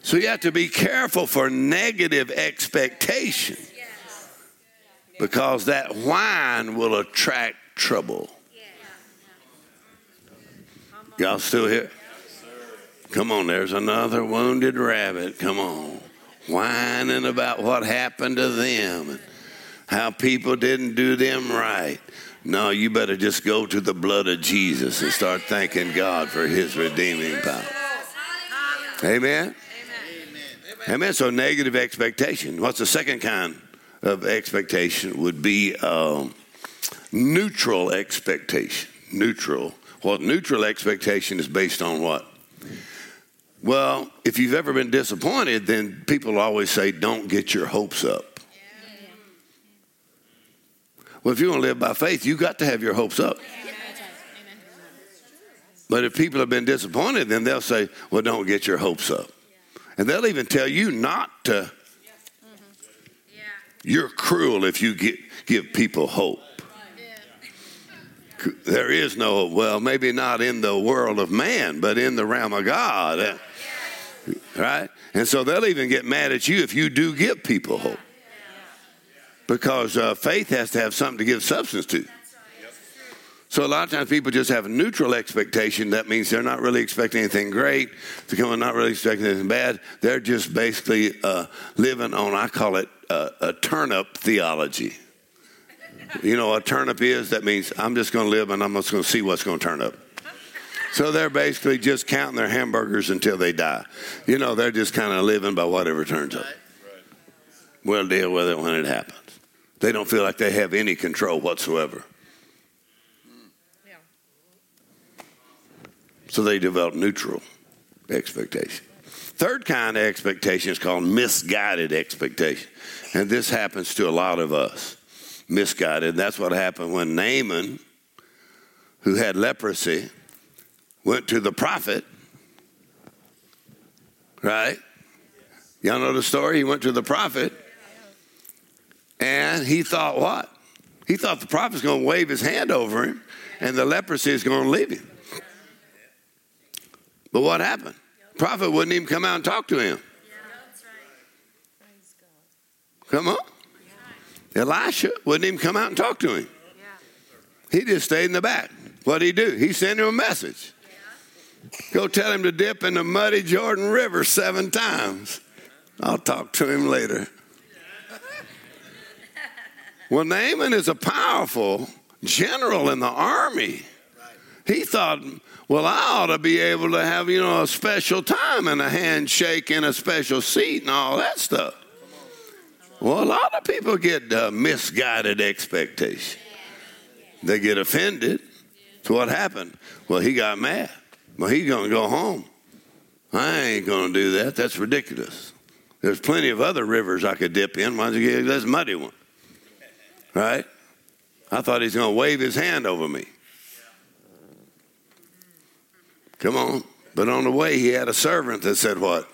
So you have to be careful for negative expectation because that whine will attract trouble. Y'all still here? Come on, there's another wounded rabbit. Come on. Whining about what happened to them and how people didn't do them right. No, you better just go to the blood of Jesus and start thanking God for his redeeming power. Amen. Amen. So negative expectation. What's the second kind of expectation? Would be um, neutral expectation. Neutral. Well, neutral expectation is based on what? Well, if you've ever been disappointed, then people always say, "Don't get your hopes up." Well, if you want to live by faith, you got to have your hopes up. But if people have been disappointed, then they'll say, "Well, don't get your hopes up." And they'll even tell you not to. You're cruel if you get, give people hope. There is no. Well, maybe not in the world of man, but in the realm of God. Right? And so they'll even get mad at you if you do give people hope. Because uh, faith has to have something to give substance to. So a lot of times people just have a neutral expectation. That means they're not really expecting anything great to come, not really expecting anything bad. They're just basically uh, living on, I call it uh, a turnip theology. You know a turnip is? That means I'm just going to live and I'm just going to see what's going to turn up. So they're basically just counting their hamburgers until they die. You know, they're just kind of living by whatever turns up. We'll deal with it when it happens. They don't feel like they have any control whatsoever. So they develop neutral expectation. Third kind of expectation is called misguided expectation. And this happens to a lot of us. Misguided. That's what happened when Naaman, who had leprosy, went to the prophet. Right? Y'all know the story? He went to the prophet and he thought what? He thought the prophet's going to wave his hand over him and the leprosy is going to leave him. But what happened? Prophet wouldn't even come out and talk to him. Come on. Elisha wouldn't even come out and talk to him. He just stayed in the back. What did he do? He sent him a message. Go tell him to dip in the muddy Jordan River seven times. I'll talk to him later. Well, Naaman is a powerful general in the army. He thought, well, I ought to be able to have, you know, a special time and a handshake and a special seat and all that stuff. Well, a lot of people get uh, misguided expectations. They get offended. So what happened? Well, he got mad. Well, he's going to go home. I ain't going to do that. That's ridiculous. There's plenty of other rivers I could dip in. Why don't you get this muddy one? Right? I thought he's going to wave his hand over me. Come on. But on the way, he had a servant that said, What?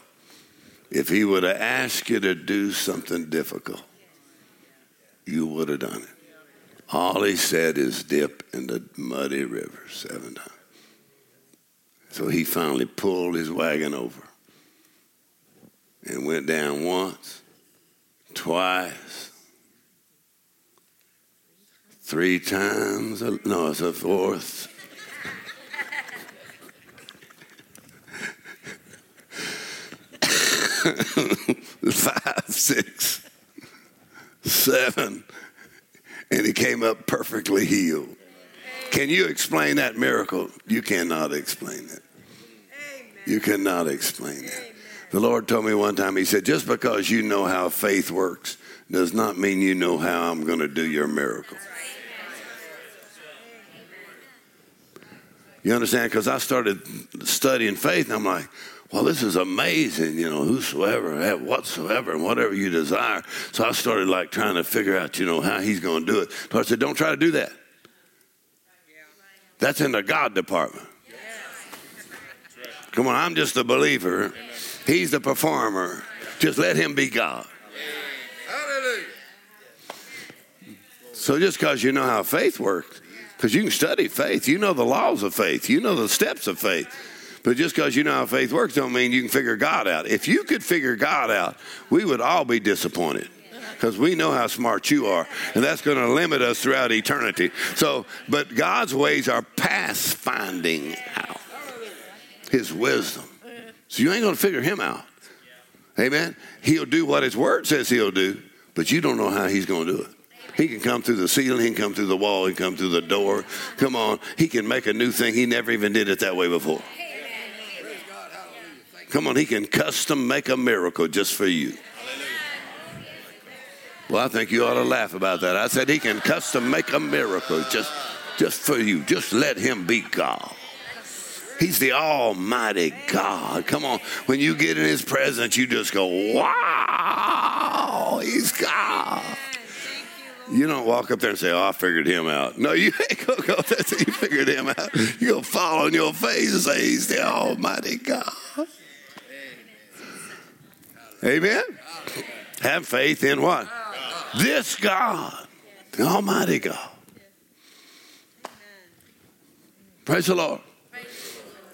If he would have asked you to do something difficult, you would have done it. All he said is dip in the muddy river seven times. So he finally pulled his wagon over and went down once, twice, three times. No, it's a fourth. Five, six, seven, and he came up perfectly healed. Can you explain that miracle? You cannot explain it. You cannot explain it. The Lord told me one time, He said, just because you know how faith works does not mean you know how I'm going to do your miracle. You understand? Because I started studying faith, and I'm like, well, this is amazing, you know, whosoever, whatsoever, and whatever you desire. So I started like trying to figure out, you know, how he's going to do it. So I said, don't try to do that. That's in the God department. Come on, I'm just a believer. He's the performer. Just let him be God. So just because you know how faith works, because you can study faith, you know the laws of faith, you know the steps of faith. But just because you know how faith works don't mean you can figure God out. If you could figure God out, we would all be disappointed because we know how smart you are, and that's going to limit us throughout eternity. So, but God's ways are past finding out His wisdom. So you ain't going to figure Him out. Amen. He'll do what His Word says He'll do, but you don't know how He's going to do it. He can come through the ceiling, he can come through the wall, he can come through the door. Come on, he can make a new thing. He never even did it that way before. Come on, he can custom make a miracle just for you. Well, I think you ought to laugh about that. I said he can custom make a miracle just, just for you. Just let him be God. He's the Almighty God. Come on. When you get in His presence, you just go, wow, He's God. You don't walk up there and say, "Oh, I figured him out." No, you ain't gonna go there until you figured him out. You gonna fall on your face and say, "He's the Almighty God." Amen. Have faith in what? This God, the Almighty God. Praise the Lord.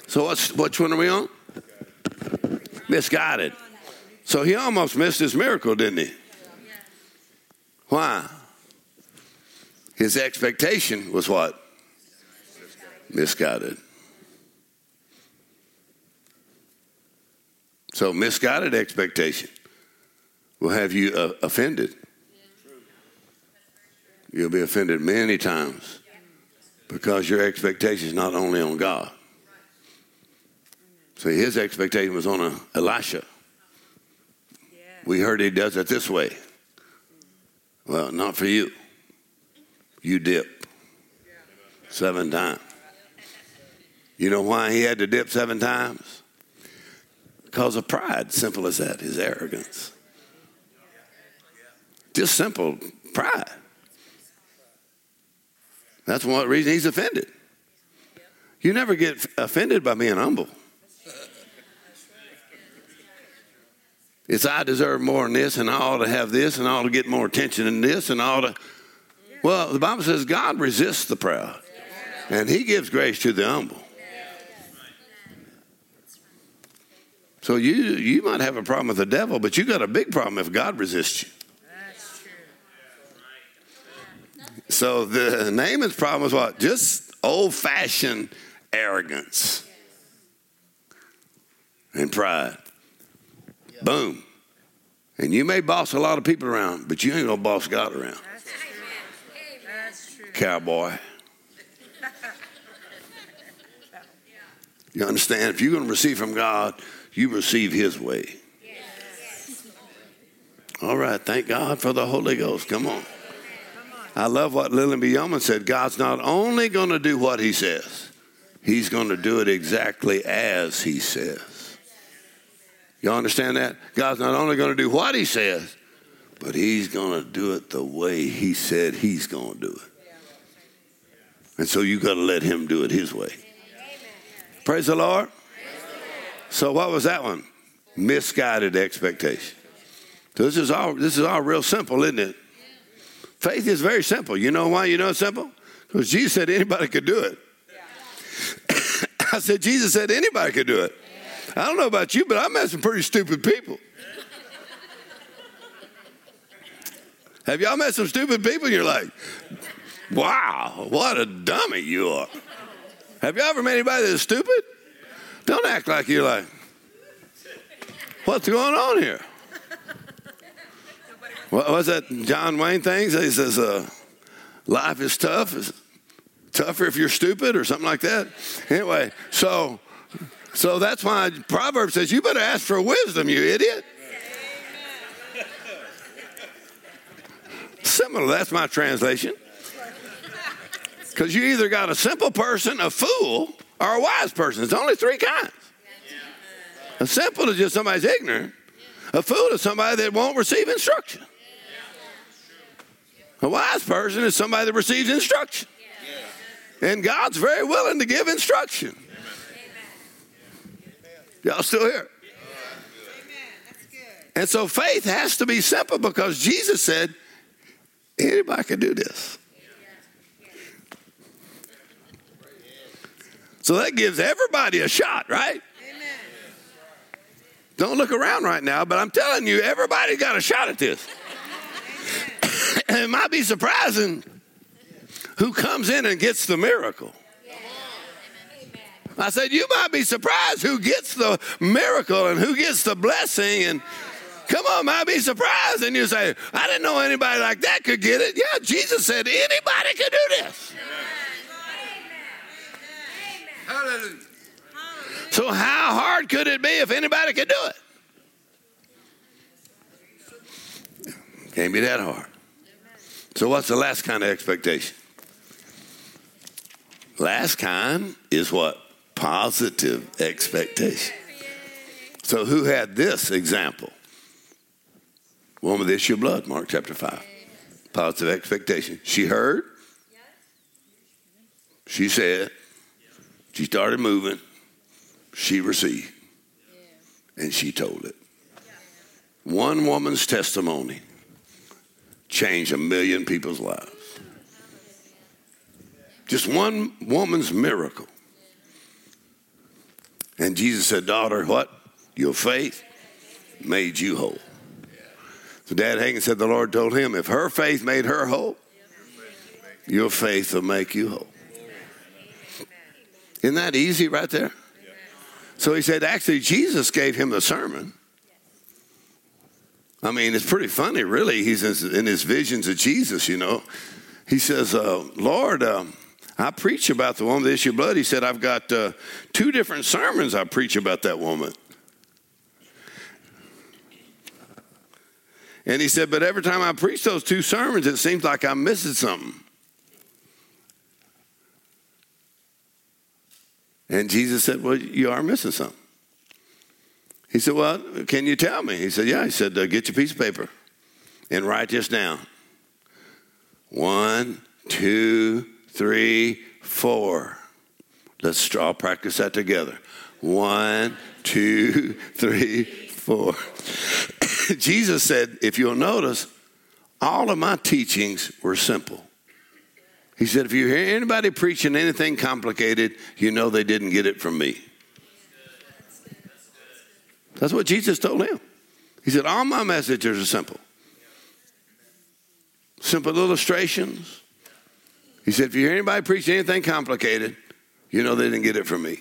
So what's which one are we on? Misguided. So he almost missed his miracle, didn't he? Why? His expectation was what? Misguided. So, misguided expectation will have you uh, offended. You'll be offended many times because your expectation is not only on God. See, his expectation was on a Elisha. We heard he does it this way. Well, not for you. You dip seven times. You know why he had to dip seven times? Because of pride. Simple as that, his arrogance. Just simple pride. That's one reason he's offended. You never get offended by being humble. It's I deserve more than this, and I ought to have this, and I ought to get more attention than this, and I ought to. Well, the Bible says God resists the proud, and He gives grace to the humble. So you you might have a problem with the devil, but you got a big problem if God resists you. So the Naaman's problem was what? Just old fashioned arrogance and pride. Boom. And you may boss a lot of people around, but you ain't gonna boss God around. Cowboy. You understand? If you're gonna receive from God, you receive His way. All right, thank God for the Holy Ghost. Come on. I love what Lillian B. Yeomans said. God's not only going to do what He says, He's going to do it exactly as He says. You understand that? God's not only going to do what He says, but He's going to do it the way He said He's going to do it. And so you got to let Him do it His way. Praise the Lord. So what was that one? Misguided expectation. So this is all this is all real simple, isn't it? Faith is very simple. You know why you know it's simple? Because Jesus said anybody could do it. I said Jesus said anybody could do it. I don't know about you, but I met some pretty stupid people. Have y'all met some stupid people? You're like, wow, what a dummy you are. Have y'all ever met anybody that's stupid? Don't act like you're like, what's going on here? What was that John Wayne thing? He says, uh, life is tough. It's tougher if you're stupid or something like that. Anyway, so so that's why Proverbs says, you better ask for wisdom, you idiot. Similar, that's my translation. Because you either got a simple person, a fool, or a wise person. It's only three kinds. A simple is just somebody's ignorant. A fool is somebody that won't receive instruction. A wise person is somebody that receives instruction. And God's very willing to give instruction. Y'all still here? And so faith has to be simple because Jesus said, anybody can do this. So that gives everybody a shot, right? Don't look around right now, but I'm telling you, everybody got a shot at this. and it might be surprising who comes in and gets the miracle. I said, You might be surprised who gets the miracle and who gets the blessing. And come on, might be surprised. And you say, I didn't know anybody like that could get it. Yeah, Jesus said, Anybody can do this. Hallelujah. So, how hard could it be if anybody could do it? Can't be that hard. So, what's the last kind of expectation? Last kind is what? Positive expectation. So, who had this example? Woman with issue of blood, Mark chapter 5. Positive expectation. She heard, she said, she started moving, she received, and she told it. One woman's testimony changed a million people's lives. Just one woman's miracle. And Jesus said, Daughter, what? Your faith made you whole. So Dad Hagin said the Lord told him, if her faith made her whole, your faith will make you whole. Isn't that easy right there? So he said, actually, Jesus gave him the sermon. I mean, it's pretty funny, really. He's in his visions of Jesus, you know. He says, uh, Lord, um, I preach about the woman that the issue of blood. He said, I've got uh, two different sermons I preach about that woman. And he said, but every time I preach those two sermons, it seems like I'm missing something. And Jesus said, Well, you are missing something. He said, Well, can you tell me? He said, Yeah. He said, uh, Get your piece of paper and write this down. One, two, three, four. Let's all practice that together. One, two, three, four. Jesus said, if you'll notice, all of my teachings were simple. He said, if you hear anybody preaching anything complicated, you know they didn't get it from me. That's what Jesus told him. He said, all my messages are simple. Simple illustrations, he said, if you hear anybody preach anything complicated, you know they didn't get it from me.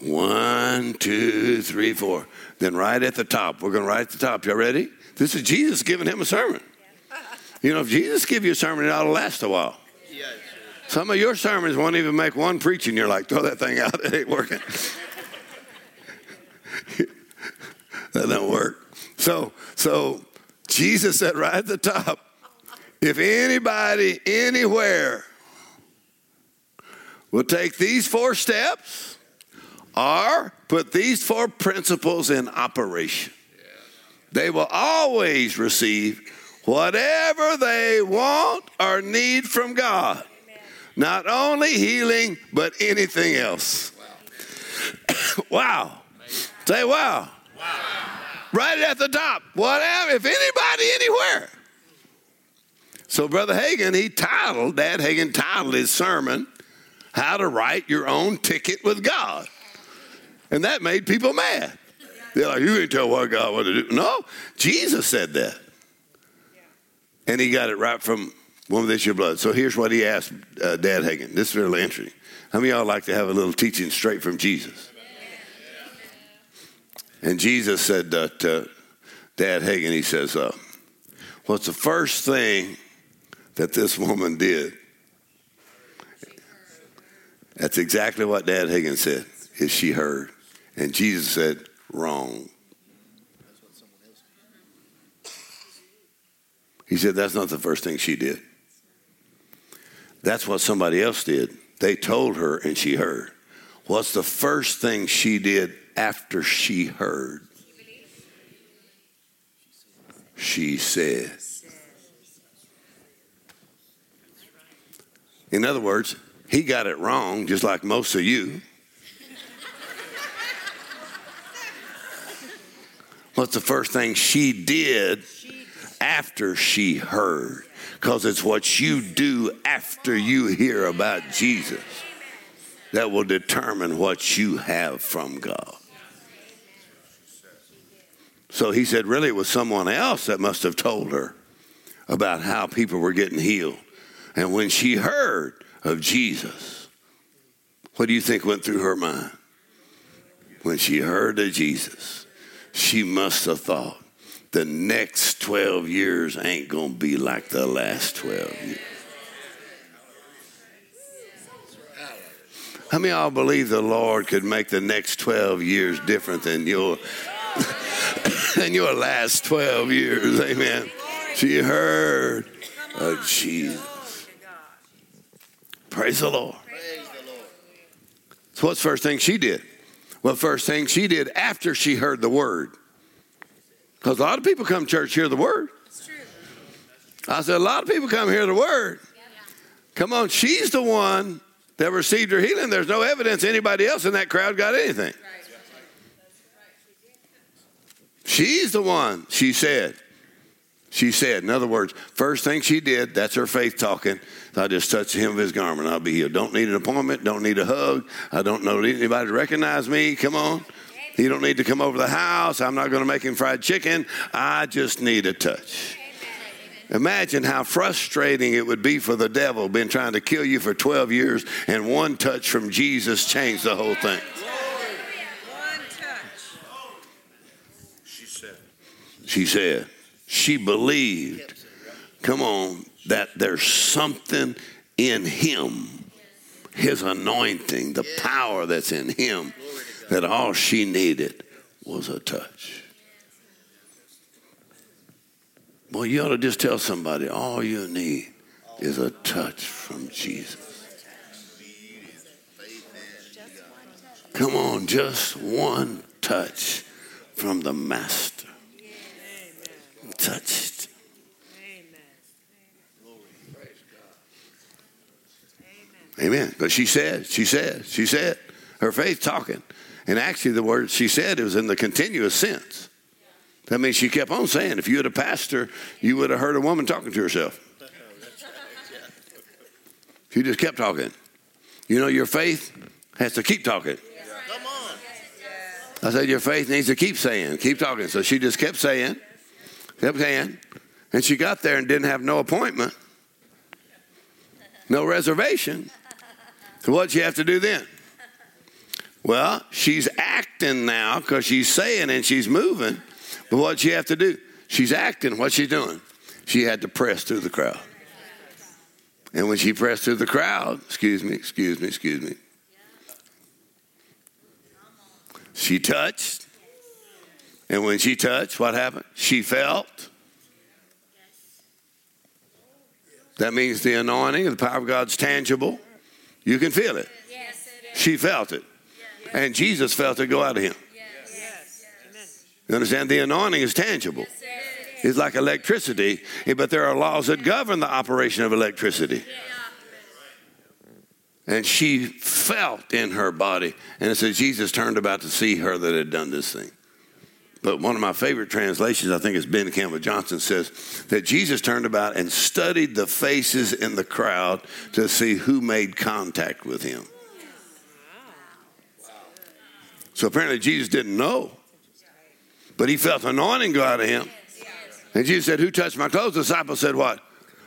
One, two, three, four. Then right at the top, we're going to write at the top. Y'all ready? This is Jesus giving him a sermon. You know, if Jesus give you a sermon, it ought to last a while. Some of your sermons won't even make one preaching. You're like, throw that thing out. It ain't working. that don't work. So, so Jesus said right at the top if anybody anywhere will take these four steps or put these four principles in operation, they will always receive whatever they want or need from God. Not only healing, but anything else. wow. Say wow. Right at the top. Whatever, if anybody anywhere. So Brother Hagin, he titled, Dad Hagin titled his sermon, How to Write Your Own Ticket with God. And that made people mad. They're like, you ain't tell what God what to do. No, Jesus said that. And he got it right from Woman, this your blood. So here's what he asked uh, Dad Hagin. This is really interesting. How many of y'all like to have a little teaching straight from Jesus? And Jesus said to Dad Hagin, he says, uh, What's the first thing that this woman did? That's exactly what Dad Hagin said, is she heard. And Jesus said, Wrong. He said, That's not the first thing she did. That's what somebody else did. They told her and she heard. What's the first thing she did after she heard? She said. In other words, he got it wrong, just like most of you. What's the first thing she did after she heard? Because it's what you do after you hear about Jesus that will determine what you have from God. So he said, really, it was someone else that must have told her about how people were getting healed. And when she heard of Jesus, what do you think went through her mind? When she heard of Jesus, she must have thought, the next 12 years ain't going to be like the last 12 years. How many of y'all believe the Lord could make the next 12 years different than your than your last 12 years? Amen. She heard of Jesus. Praise the Lord. So what's the first thing she did? Well, first thing she did after she heard the word. Because a lot of people come to church hear the word. I said, a lot of people come hear the word. Come on, she's the one that received her healing. There's no evidence anybody else in that crowd got anything. She's the one, she said. She said, in other words, first thing she did, that's her faith talking. I just touch the hem of his garment, I'll be healed. Don't need an appointment, don't need a hug. I don't know anybody to recognize me. Come on. You don't need to come over the house. I'm not going to make him fried chicken. I just need a touch. Imagine how frustrating it would be for the devil, been trying to kill you for 12 years, and one touch from Jesus changed the whole thing. One touch. She said. She said, she believed, come on, that there's something in him, his anointing, the power that's in him, that all she needed was a touch. Boy, you ought to just tell somebody all you need is a touch from Jesus. Come on, just one touch from the Master. Touched. Amen. But she said, she said, she said, her faith talking. And actually, the word she said was in the continuous sense. That means she kept on saying, if you had a pastor, you would have heard a woman talking to herself. She just kept talking. You know, your faith has to keep talking. I said, your faith needs to keep saying, keep talking. So she just kept saying, kept saying, and she got there and didn't have no appointment, no reservation. What'd she have to do then? Well, she's acting now because she's saying and she's moving. But what'd she have to do? She's acting. What's she doing? She had to press through the crowd. And when she pressed through the crowd, excuse me, excuse me, excuse me, she touched. And when she touched, what happened? She felt. That means the anointing, the power of God's tangible. You can feel it. She felt it. And Jesus felt it go out of him. Yes. Amen. You understand? The anointing is tangible. It's like electricity, eh, but there are laws that govern the operation of electricity. And she felt in her body. And it said Jesus turned about to see her that had done this thing. But one of my favorite translations, I think, is Ben Campbell Johnson, says that Jesus turned about and studied the faces in the crowd to see who made contact with him. So apparently Jesus didn't know, but he felt anointing go out of him. And Jesus said, Who touched my clothes? The disciple said, What?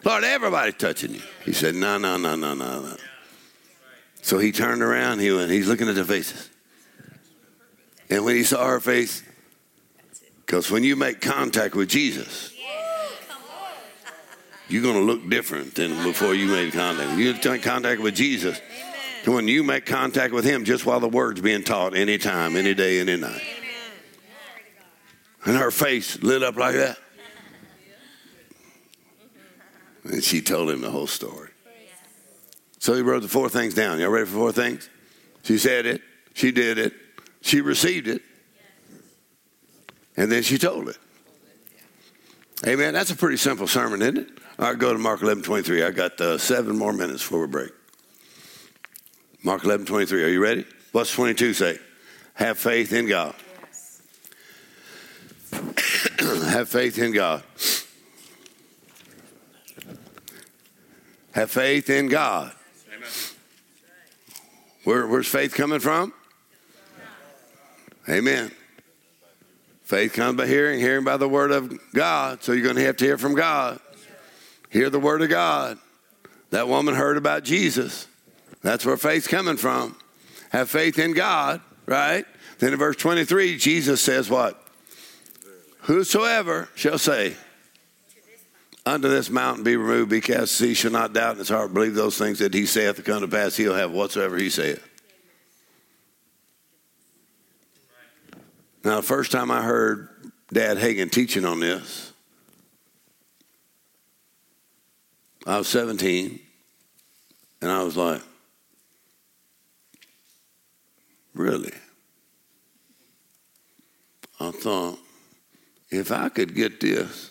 Lord, everybody's touching you. He said, No, no, no, no, no, no. So he turned around, he went, he's looking at the faces. And when he saw her face, because when you make contact with Jesus, you're going to look different than before you made contact. You make contact with Jesus. When you make contact with him, just while the word's being taught, anytime, any day, any night. And her face lit up like that. And she told him the whole story. So he wrote the four things down. Y'all ready for four things? She said it. She did it. She received it. And then she told it. Amen. That's a pretty simple sermon, isn't it? All right, go to Mark 11 23. I got uh, seven more minutes before we break. Mark 11 23. Are you ready? What's 22 say? Have faith in God. Have faith in God. Have faith in God. Where, where's faith coming from? Amen. Faith comes by hearing, hearing by the word of God. So you're going to have to hear from God. Hear the word of God. That woman heard about Jesus. That's where faith's coming from. Have faith in God, right? Then in verse 23, Jesus says what? Whosoever shall say, Unto this mountain be removed, be cast shall not doubt in his heart, believe those things that he saith to come to pass, he'll have whatsoever he saith. Now, the first time I heard Dad Hagin teaching on this, I was 17, and I was like, really? I thought, if I could get this,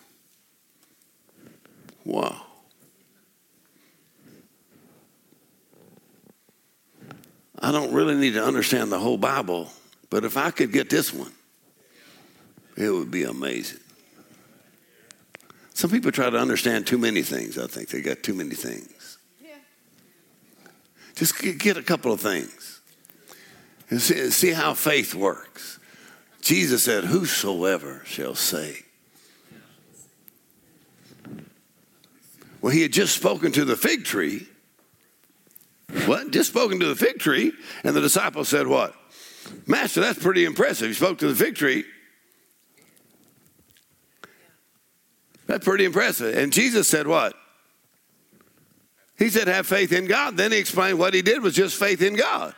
wow. I don't really need to understand the whole Bible, but if I could get this one, it would be amazing. Some people try to understand too many things. I think they got too many things. Just get a couple of things and see, see how faith works. Jesus said, Whosoever shall say. Well, he had just spoken to the fig tree. What? Just spoken to the fig tree. And the disciple said, What? Master, that's pretty impressive. He spoke to the fig tree. That's pretty impressive. And Jesus said, What? He said, Have faith in God. Then he explained what he did was just faith in God.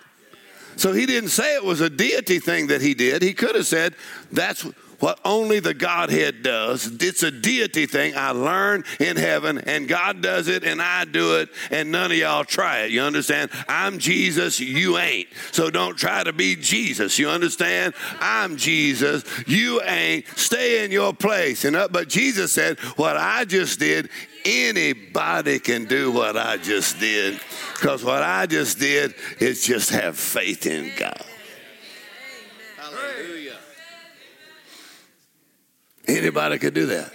So he didn't say it was a deity thing that he did. He could have said, That's what only the Godhead does. It's a deity thing I learned in heaven, and God does it, and I do it, and none of y'all try it. You understand? I'm Jesus, you ain't. So don't try to be Jesus. You understand? I'm Jesus, you ain't. Stay in your place. And uh, but Jesus said, What I just did, anybody can do what I just did. Because what I just did is just have faith in God. Anybody could do that.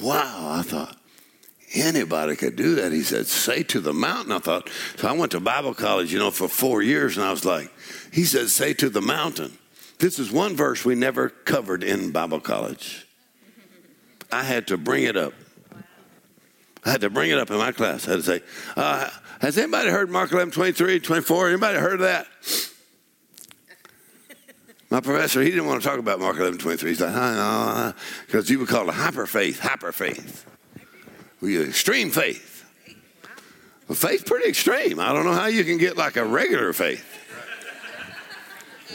Wow, I thought, anybody could do that. He said, say to the mountain. I thought, so I went to Bible college, you know, for four years, and I was like, he said, say to the mountain. This is one verse we never covered in Bible college. I had to bring it up. I had to bring it up in my class. I had to say, uh, has anybody heard Mark 11, 23, 24? Anybody heard of that? My professor, he didn't want to talk about Mark 11, 23. He's like, because uh, you would call it hyper faith, hyper faith. We extreme faith. Well, faith's pretty extreme. I don't know how you can get like a regular faith.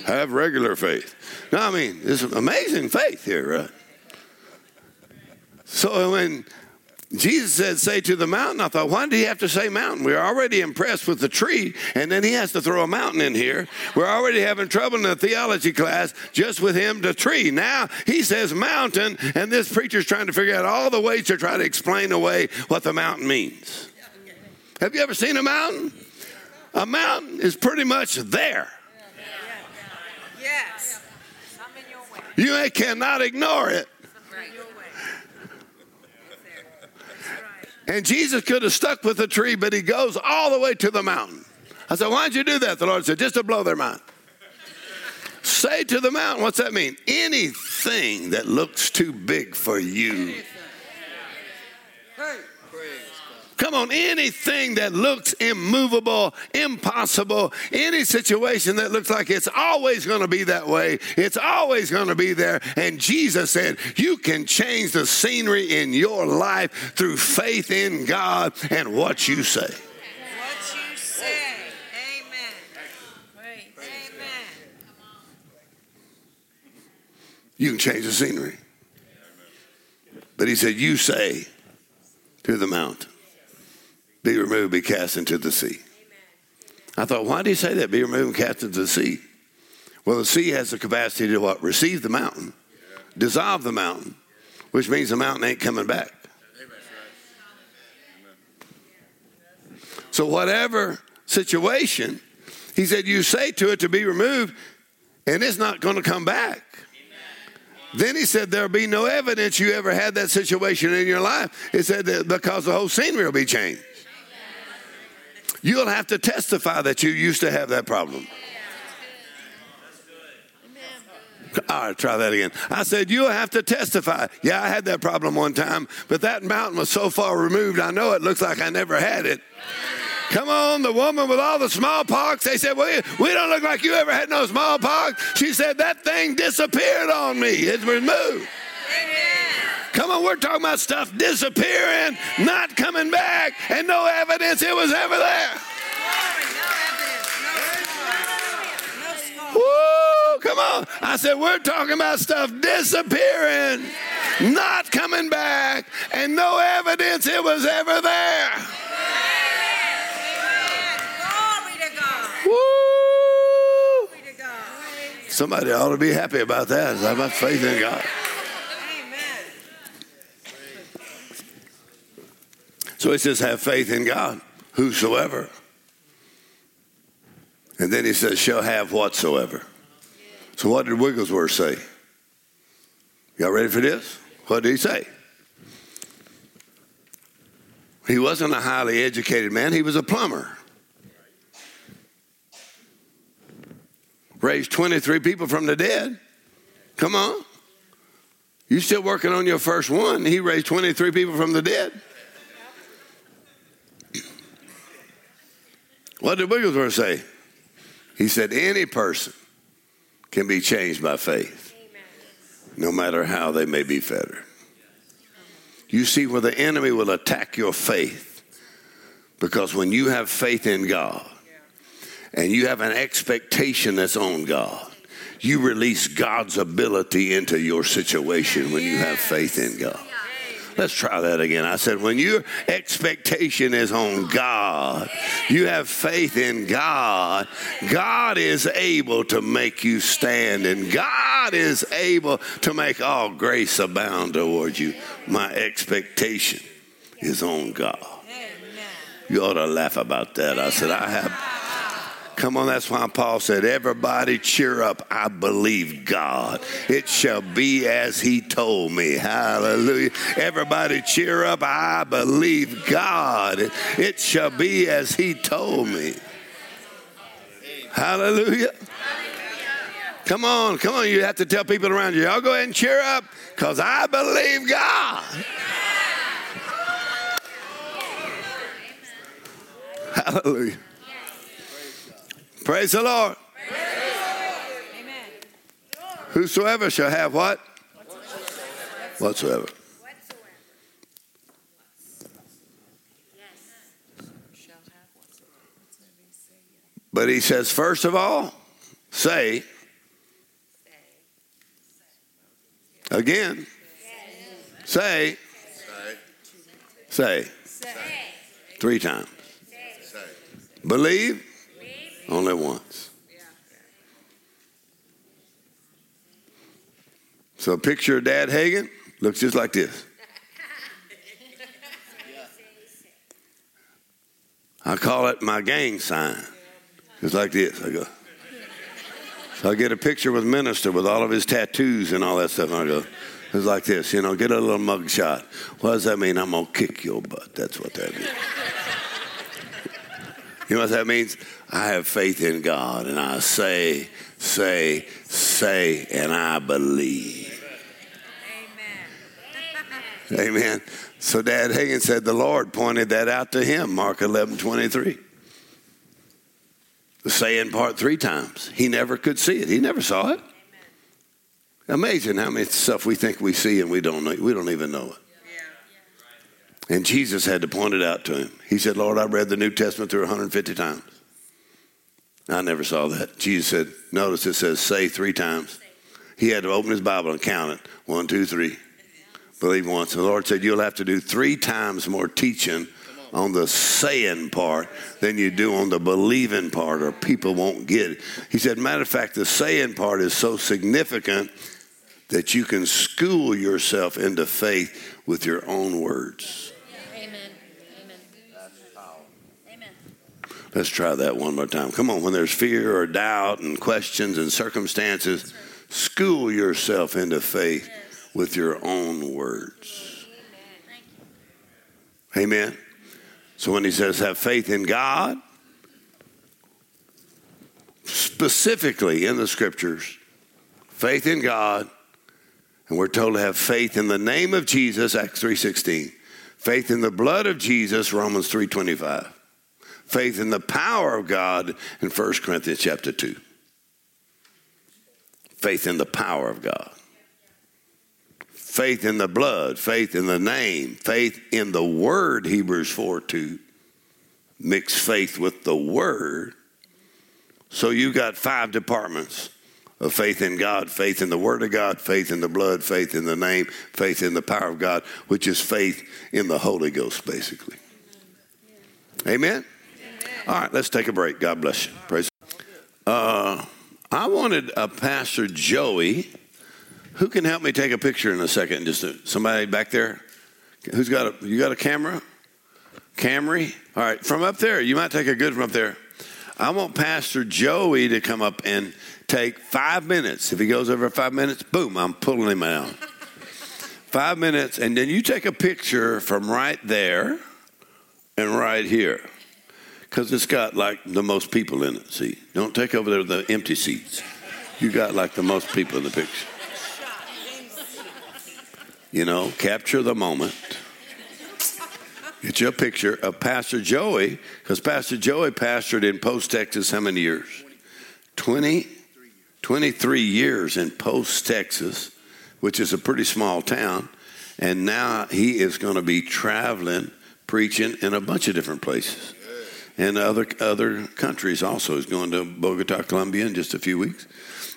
Have regular faith. No, I mean, it's amazing faith here, right? So when Jesus said, Say to the mountain. I thought, why did he have to say mountain? We're already impressed with the tree, and then he has to throw a mountain in here. We're already having trouble in the theology class just with him, the tree. Now he says mountain, and this preacher's trying to figure out all the ways to try to explain away what the mountain means. Have you ever seen a mountain? a mountain is pretty much there. Yes. Come in your way. You cannot ignore it. Right. Your way. And Jesus could have stuck with the tree, but he goes all the way to the mountain. I said, Why'd you do that? The Lord said, Just to blow their mind. Say to the mountain, what's that mean? Anything that looks too big for you. Come on, anything that looks immovable, impossible, any situation that looks like it's always going to be that way, it's always going to be there. And Jesus said, You can change the scenery in your life through faith in God and what you say. What you say. Amen. Amen. You can change the scenery. But he said, You say to the mountain, Be removed, be cast into the sea. I thought, why did he say that? Be removed and cast into the sea. Well, the sea has the capacity to what? Receive the mountain, dissolve the mountain, which means the mountain ain't coming back. So, whatever situation, he said, you say to it to be removed, and it's not going to come back. Then he said, There'll be no evidence you ever had that situation in your life. He said, that Because the whole scenery will be changed. You'll have to testify that you used to have that problem. All right, try that again. I said, You'll have to testify. Yeah, I had that problem one time, but that mountain was so far removed, I know it looks like I never had it. Come on, the woman with all the smallpox. They said, Well, we don't look like you ever had no smallpox. She said, That thing disappeared on me. It's removed. Come on, we're talking about stuff disappearing, not coming back, and no evidence it was ever there. Woo, come on. I said, We're talking about stuff disappearing, not coming back, and no evidence it was ever there. Glory to God. Woo! Glory to God. Somebody ought to be happy about that. I have faith in God. So he says, have faith in God, whosoever. And then he says, shall have whatsoever. So what did Wigglesworth say? Y'all ready for this? What did he say? He wasn't a highly educated man, he was a plumber. Raised 23 people from the dead. Come on. You still working on your first one. He raised 23 people from the dead. What did Wigglesworth say? He said, any person can be changed by faith, no matter how they may be fettered. You see where the enemy will attack your faith because when you have faith in God and you have an expectation that's on God, you release God's ability into your situation when you have faith in God. Let's try that again. I said, when your expectation is on God, you have faith in God, God is able to make you stand, and God is able to make all grace abound toward you. My expectation is on God. You ought to laugh about that. I said, I have. Come on, that's why Paul said, Everybody cheer up. I believe God. It shall be as he told me. Hallelujah. Everybody cheer up. I believe God. It shall be as he told me. Hallelujah. Come on, come on. You have to tell people around you, y'all go ahead and cheer up because I believe God. Hallelujah. Praise the Lord. Amen. Whosoever shall have what? Whatsoever. But he says, first of all, say, again, say, say, three times. Believe only once. So a picture of Dad Hagin looks just like this. I call it my gang sign. It's like this. I go. So I get a picture with minister with all of his tattoos and all that stuff. And I go, it's like this, you know, get a little mug shot. What does that mean? I'm gonna kick your butt. That's what that means. you know what that means? I have faith in God and I say, say, say, and I believe. Amen. Amen. So Dad Hagin said the Lord pointed that out to him, Mark 11, 23. The saying part three times. He never could see it. He never saw it. Amazing how much stuff we think we see and we don't know, we don't even know it. And Jesus had to point it out to him. He said, Lord, I read the New Testament through 150 times. I never saw that. Jesus said, notice it says say three times. He had to open his Bible and count it. One, two, three. Believe once. The Lord said, You'll have to do three times more teaching on the saying part than you do on the believing part, or people won't get it. He said, Matter of fact, the saying part is so significant that you can school yourself into faith with your own words. Amen. Amen. Amen. Let's try that one more time. Come on, when there's fear or doubt and questions and circumstances, school yourself into faith with your own words. Amen. So when he says have faith in God, specifically in the scriptures, faith in God, and we're told to have faith in the name of Jesus, Acts 3:16. Faith in the blood of Jesus, Romans 3:25 faith in the power of God in 1 Corinthians chapter 2. Faith in the power of God. Faith in the blood, faith in the name, faith in the word, Hebrews 4 2. Mix faith with the word. So you got five departments of faith in God, faith in the word of God, faith in the blood, faith in the name, faith in the power of God, which is faith in the Holy Ghost, basically. Amen? All right, let's take a break. God bless you. Praise. Uh, I wanted a Pastor Joey. Who can help me take a picture in a second? Just a, somebody back there. Who's got a? You got a camera? Camry. All right, from up there. You might take a good from up there. I want Pastor Joey to come up and take five minutes. If he goes over five minutes, boom, I'm pulling him out. five minutes, and then you take a picture from right there and right here because it's got like the most people in it. See, don't take over there the empty seats. You got like the most people in the picture. You know, capture the moment. Get your picture of Pastor Joey, because Pastor Joey pastored in Post, Texas, how many years? 20, 23 years in Post, Texas, which is a pretty small town. And now he is going to be traveling, preaching in a bunch of different places and other other countries also. He's going to Bogota, Colombia in just a few weeks.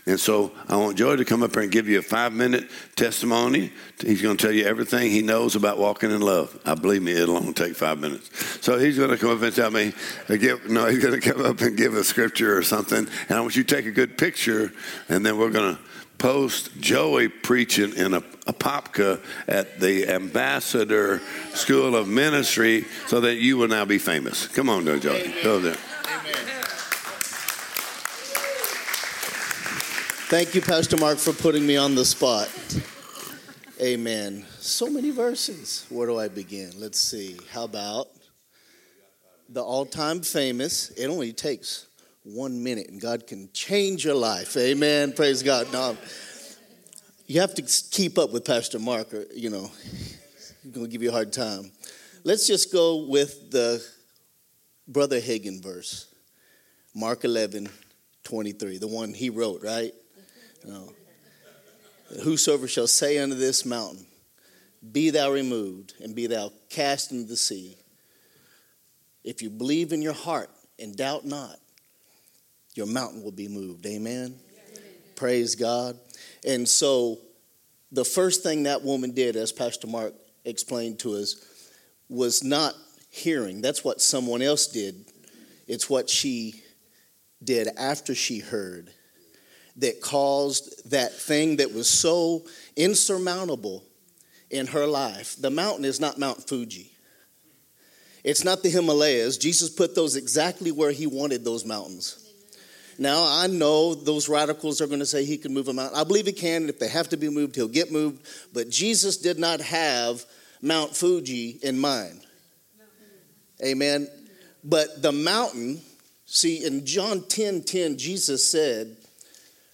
And so I want Joey to come up here and give you a five minute testimony. He's going to tell you everything he knows about walking in love. I believe me, it'll only take five minutes. So he's going to come up and tell me, uh, no, he's going to come up and give a scripture or something. And I want you to take a good picture, and then we're going to post Joey preaching in a, Apopka at the Ambassador School of Ministry so that you will now be famous. Come on, though, Joey. Go there. Thank you, Pastor Mark, for putting me on the spot. Amen. So many verses. Where do I begin? Let's see. How about the all time famous? It only takes one minute and God can change your life. Amen. Praise God. Now, you have to keep up with Pastor Mark, or, you know, he's going to give you a hard time. Let's just go with the Brother Hagin verse, Mark 11, 23, the one he wrote, right? No. Whosoever shall say unto this mountain, Be thou removed, and be thou cast into the sea. If you believe in your heart and doubt not, your mountain will be moved. Amen. Praise God. And so, the first thing that woman did, as Pastor Mark explained to us, was not hearing. That's what someone else did. It's what she did after she heard that caused that thing that was so insurmountable in her life. The mountain is not Mount Fuji. It's not the Himalayas. Jesus put those exactly where he wanted those mountains. Now, I know those radicals are going to say he can move a mountain. I believe he can. If they have to be moved, he'll get moved. But Jesus did not have Mount Fuji in mind. Amen. But the mountain, see, in John 10 10, Jesus said,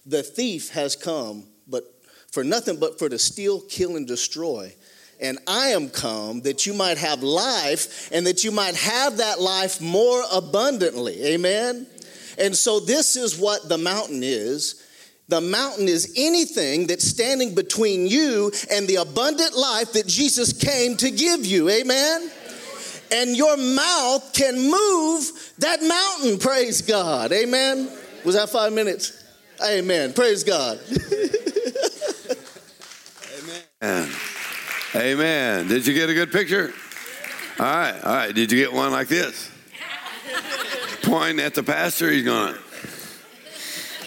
The thief has come, but for nothing but for to steal, kill, and destroy. And I am come that you might have life and that you might have that life more abundantly. Amen. And so, this is what the mountain is. The mountain is anything that's standing between you and the abundant life that Jesus came to give you. Amen. And your mouth can move that mountain. Praise God. Amen. Was that five minutes? Amen. Praise God. Amen. Amen. Did you get a good picture? All right, all right. Did you get one like this? Pointing at the pastor, he's going,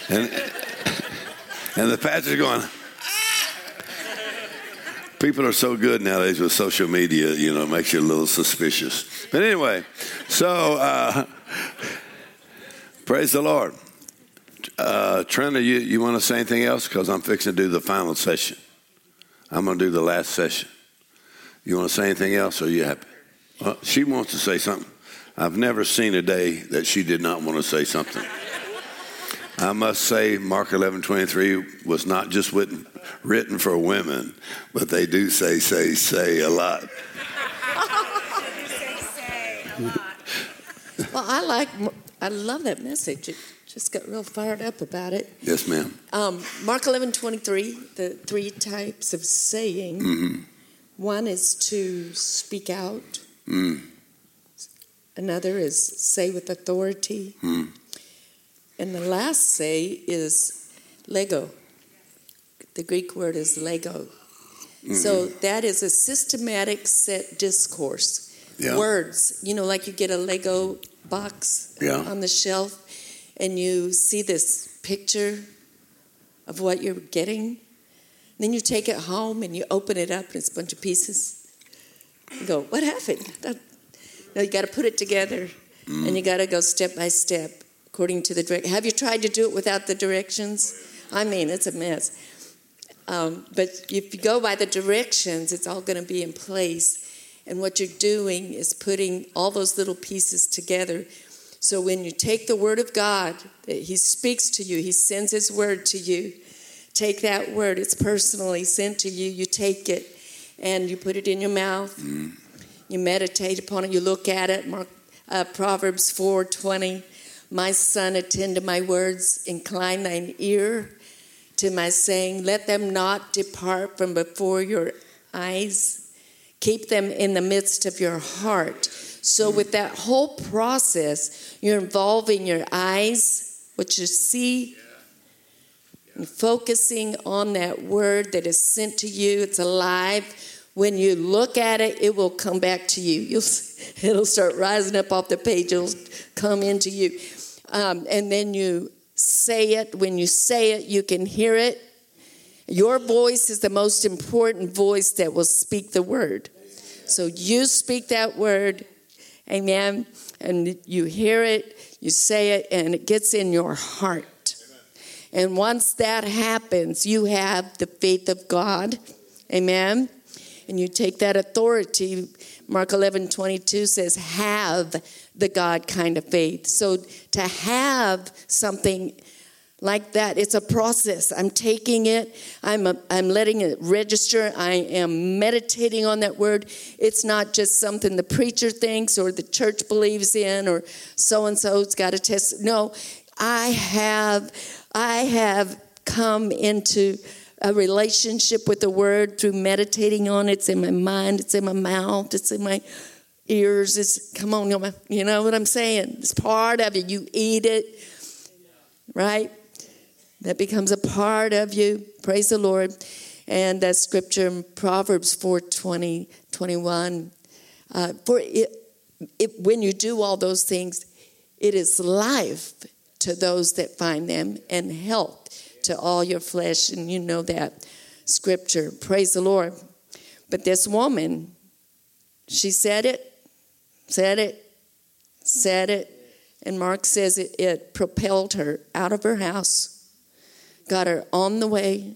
and, and the pastor's going, people are so good nowadays with social media, you know, it makes you a little suspicious. But anyway, so uh, praise the Lord. Uh, Trina, you, you want to say anything else? Because I'm fixing to do the final session. I'm going to do the last session. You want to say anything else, or are you happy? Well, she wants to say something. I've never seen a day that she did not want to say something. I must say, Mark 11 23 was not just written, written for women, but they do say, say, say a lot. Say, say, a lot. Well, I like, I love that message. It just got real fired up about it. Yes, ma'am. Um, Mark 11, 23, the three types of saying. Mm-hmm. One is to speak out. Mm. Another is say with authority. Mm. And the last say is Lego. The Greek word is Lego. So that is a systematic set discourse. Yeah. Words, you know, like you get a Lego box Yeah. on the shelf and you see this picture of what you're getting. Then you take it home and you open it up and it's a bunch of pieces. You go, what happened? That- No, you got to put it together and you got to go step by step according to the direct. Have you tried to do it without the directions? I mean, it's a mess. Um, but if you go by the directions, it's all going to be in place. And what you're doing is putting all those little pieces together. So when you take the word of God, that He speaks to you, He sends His word to you. Take that word; it's personally sent to you. You take it and you put it in your mouth. You meditate upon it. You look at it. Mark, uh, Proverbs four twenty. My son, attend to my words. Incline thine ear to my saying. Let them not depart from before your eyes. Keep them in the midst of your heart. So, with that whole process, you're involving your eyes, what you see, and focusing on that word that is sent to you. It's alive. When you look at it, it will come back to you. You'll, it'll start rising up off the page. It'll come into you. Um, and then you say it. When you say it, you can hear it. Your voice is the most important voice that will speak the word. So you speak that word, amen, and you hear it, you say it, and it gets in your heart. And once that happens, you have the faith of God, amen. And you take that authority. Mark 11 22 says, have the God kind of faith. So to have something like that. It's a process. I'm taking it, I'm, a, I'm letting it register, I am meditating on that word. It's not just something the preacher thinks or the church believes in or so and so's got a test. No, I have, I have come into a relationship with the word through meditating on it. It's in my mind, it's in my mouth, it's in my ears. It's come on, you know what I'm saying? It's part of it. You eat it, right? that becomes a part of you. Praise the Lord. And that scripture in Proverbs 4 20, 21. Uh, for it, it, when you do all those things, it is life to those that find them and health to all your flesh. And you know that scripture. Praise the Lord. But this woman, she said it, said it, said it, And Mark says it, it propelled her out of her house, got her on the way,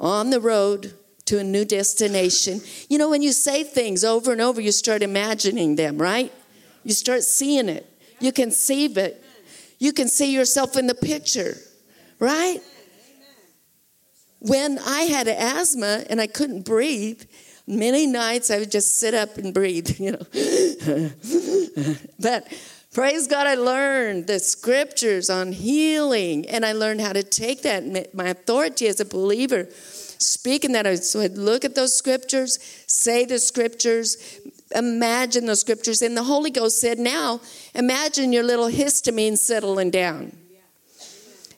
on the road to a new destination. You know, when you say things over and over, you start imagining them, right? You start seeing it. You conceive it. You can see yourself in the picture, right? When I had asthma and I couldn't breathe, many nights I would just sit up and breathe, you know. but praise God, I learned the scriptures on healing and I learned how to take that, my authority as a believer, speaking that. So I'd look at those scriptures, say the scriptures, imagine those scriptures. And the Holy Ghost said, Now imagine your little histamine settling down.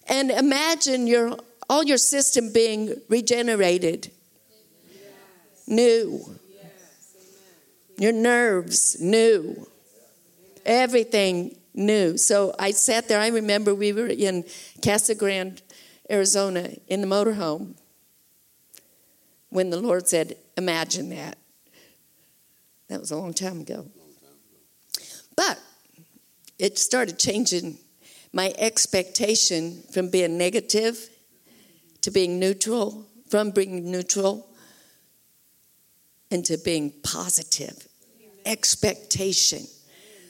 And imagine your all your system being regenerated. New. Your nerves new. Everything new. So I sat there. I remember we were in Casa Grande, Arizona, in the motorhome when the Lord said, Imagine that. That was a long time ago. But it started changing my expectation from being negative to being neutral, from being neutral into being positive. Expectation.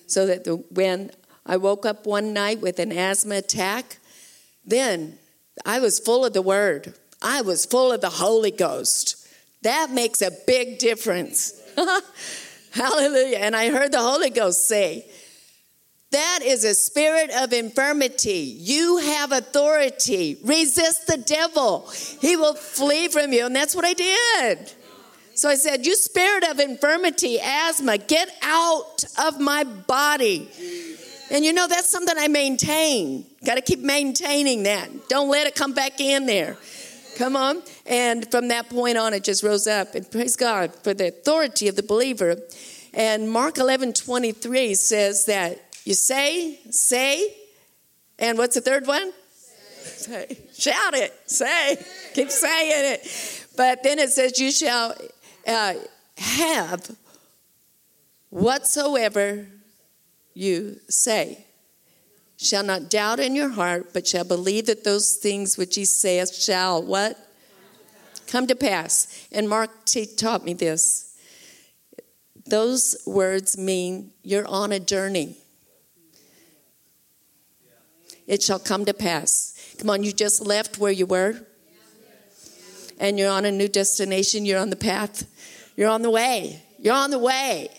So that the, when I woke up one night with an asthma attack, then I was full of the Word. I was full of the Holy Ghost. That makes a big difference. Hallelujah. And I heard the Holy Ghost say, that is a spirit of infirmity. You have authority. Resist the devil, he will flee from you. And that's what I did. So I said, You spirit of infirmity, asthma, get out of my body. And you know, that's something I maintain. Got to keep maintaining that. Don't let it come back in there. Come on. And from that point on, it just rose up. And praise God for the authority of the believer. And Mark 11 23 says that you say, say, and what's the third one? Say. say. Shout it, say, keep saying it. But then it says, You shall uh, have whatsoever you say. Shall not doubt in your heart, but shall believe that those things which he saith shall what? Come to pass. And Mark T taught me this. Those words mean you're on a journey. It shall come to pass. Come on, you just left where you were, and you're on a new destination. You're on the path. You're on the way. You're on the way.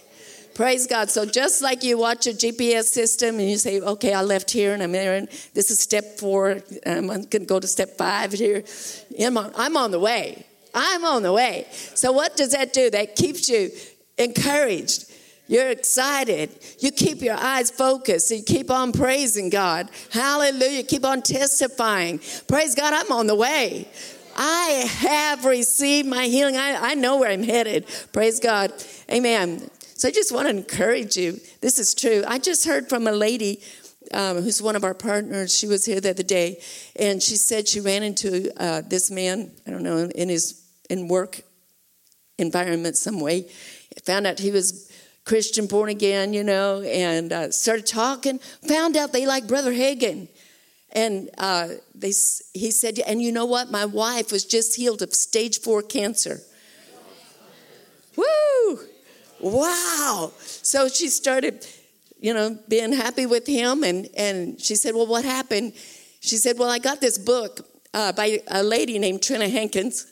Praise God. So just like you watch a GPS system and you say, okay, I left here and I'm there and this is step four. Um, I'm going to go to step five here. I'm on, I'm on the way. I'm on the way. So what does that do? That keeps you encouraged. You're excited. You keep your eyes focused. You keep on praising God. Hallelujah. Keep on testifying. Praise God, I'm on the way. I have received my healing. I, I know where I'm headed. Praise God. Amen. So I just want to encourage you. This is true. I just heard from a lady um, who's one of our partners. She was here the other day, and she said she ran into uh, this man. I don't know in his in work environment some way. Found out he was Christian, born again, you know, and uh, started talking. Found out they like Brother Hagin. And uh, they, he said, and you know what? My wife was just healed of stage four cancer. Woo! wow. So she started, you know, being happy with him. And, and she said, well, what happened? She said, well, I got this book uh, by a lady named Trina Hankins.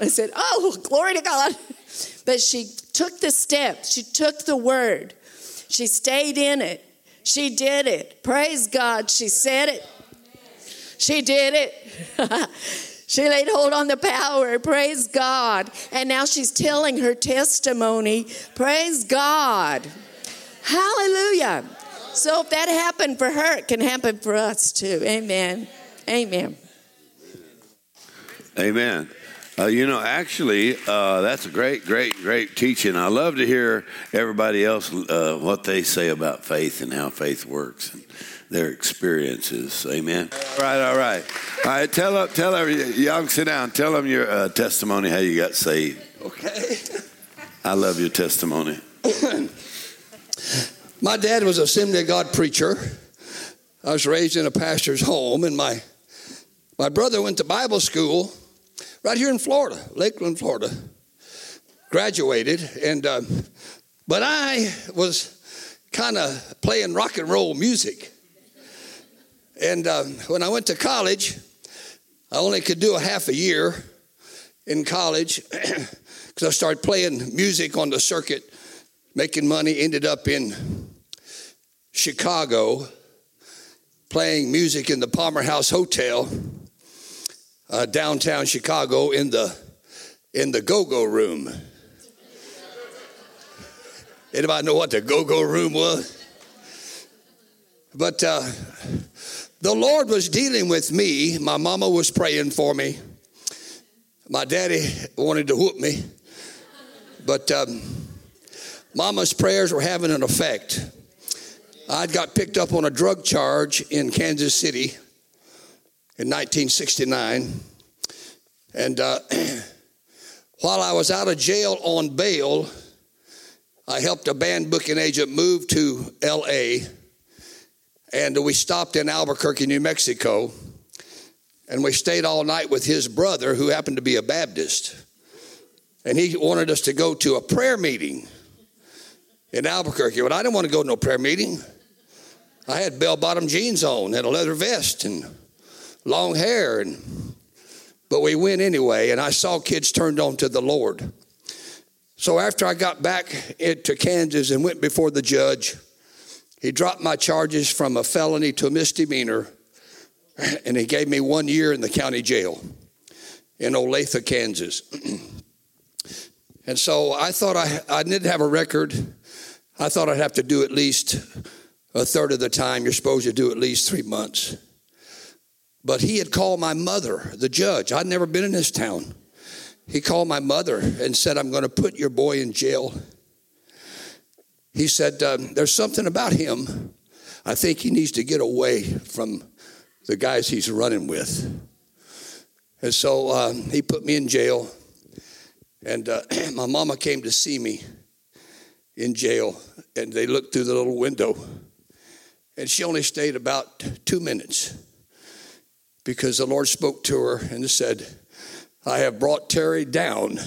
I said, oh, glory to God. But she took the step, She took the word. She stayed in it. She did it. Praise God. She said it. She did it. She laid hold on the power. Praise God. And now she's telling her testimony. Praise God. Hallelujah. So if that happened for her, it can happen for us too. Amen. Amen. Amen. Uh, you know, actually, uh, that's a great, great, great teaching. I love to hear everybody else uh, what they say about faith and how faith works and their experiences. Amen. All right, all right, all right. Tell them, tell them, young, sit down. Tell them your uh, testimony how you got saved. Okay. I love your testimony. My dad was a Assembly of God preacher. I was raised in a pastor's home, and my my brother went to Bible school right here in Florida, Lakeland, Florida. Graduated, and uh, but I was kind of playing rock and roll music. And uh, when I went to college, I only could do a half a year in college because I started playing music on the circuit, making money. Ended up in Chicago, playing music in the Palmer House Hotel, uh, downtown Chicago, in the in the go-go room. Anybody know what the go-go room was? But uh, the Lord was dealing with me. My mama was praying for me. My daddy wanted to whoop me, but um, mama's prayers were having an effect. I'd got picked up on a drug charge in Kansas City in 1969. And uh, while I was out of jail on bail, I helped a band booking agent move to LA. And we stopped in Albuquerque, New Mexico. And we stayed all night with his brother, who happened to be a Baptist. And he wanted us to go to a prayer meeting in Albuquerque. But I didn't want to go to no prayer meeting. I had bell bottom jeans on, had a leather vest, and long hair. And, but we went anyway, and I saw kids turned on to the Lord. So after I got back to Kansas and went before the judge, he dropped my charges from a felony to a misdemeanor, and he gave me one year in the county jail in Olathe, Kansas. and so I thought I, I didn't have a record. I thought I'd have to do at least a third of the time. You're supposed to do at least three months. But he had called my mother, the judge. I'd never been in this town. He called my mother and said, I'm going to put your boy in jail. He said, um, There's something about him. I think he needs to get away from the guys he's running with. And so um, he put me in jail. And uh, my mama came to see me in jail, and they looked through the little window. And she only stayed about two minutes because the Lord spoke to her and said, I have brought Terry down,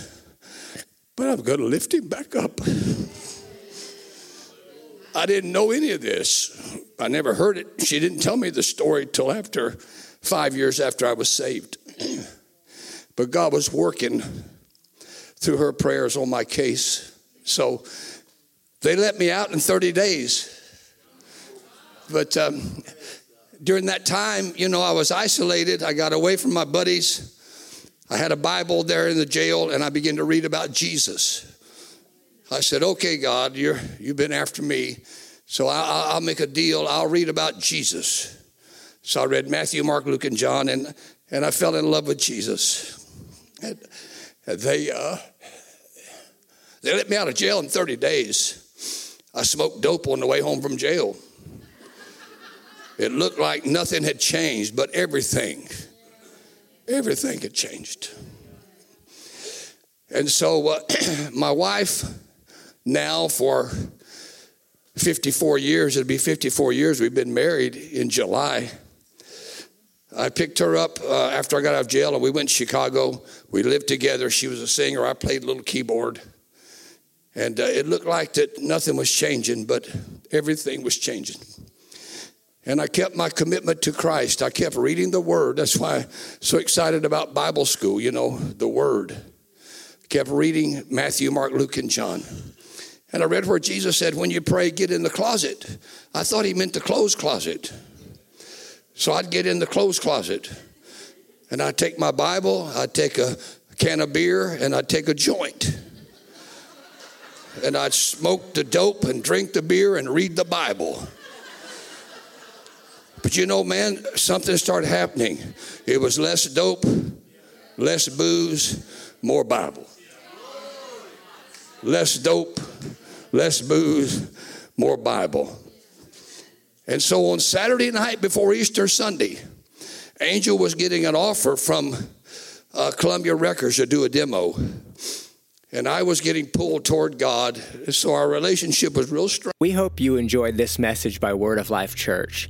but I'm going to lift him back up. I didn't know any of this. I never heard it. She didn't tell me the story till after five years after I was saved. but God was working through her prayers on my case. So they let me out in 30 days. But um, during that time, you know, I was isolated. I got away from my buddies. I had a Bible there in the jail, and I began to read about Jesus. I said, "Okay, God, you're you've been after me, so I, will make a deal. I'll read about Jesus." So I read Matthew, Mark, Luke, and John, and and I fell in love with Jesus. And they uh, they let me out of jail in 30 days. I smoked dope on the way home from jail. It looked like nothing had changed, but everything, everything had changed. And so, uh, my wife, now for 54 years, it'll be 54 years, we've been married in July. I picked her up uh, after I got out of jail and we went to Chicago. We lived together. She was a singer. I played a little keyboard. And uh, it looked like that nothing was changing, but everything was changing. And I kept my commitment to Christ. I kept reading the Word. That's why I'm so excited about Bible school, you know, the Word. Kept reading Matthew, Mark, Luke, and John. And I read where Jesus said, when you pray, get in the closet. I thought he meant the clothes closet. So I'd get in the clothes closet. And I'd take my Bible, I'd take a can of beer, and I'd take a joint. And I'd smoke the dope and drink the beer and read the Bible. But you know, man, something started happening. It was less dope, less booze, more Bible. Less dope, less booze, more Bible. And so on Saturday night before Easter Sunday, Angel was getting an offer from uh, Columbia Records to do a demo. and I was getting pulled toward God. So our relationship was real strong. We hope you enjoyed this message by Word of Life Church.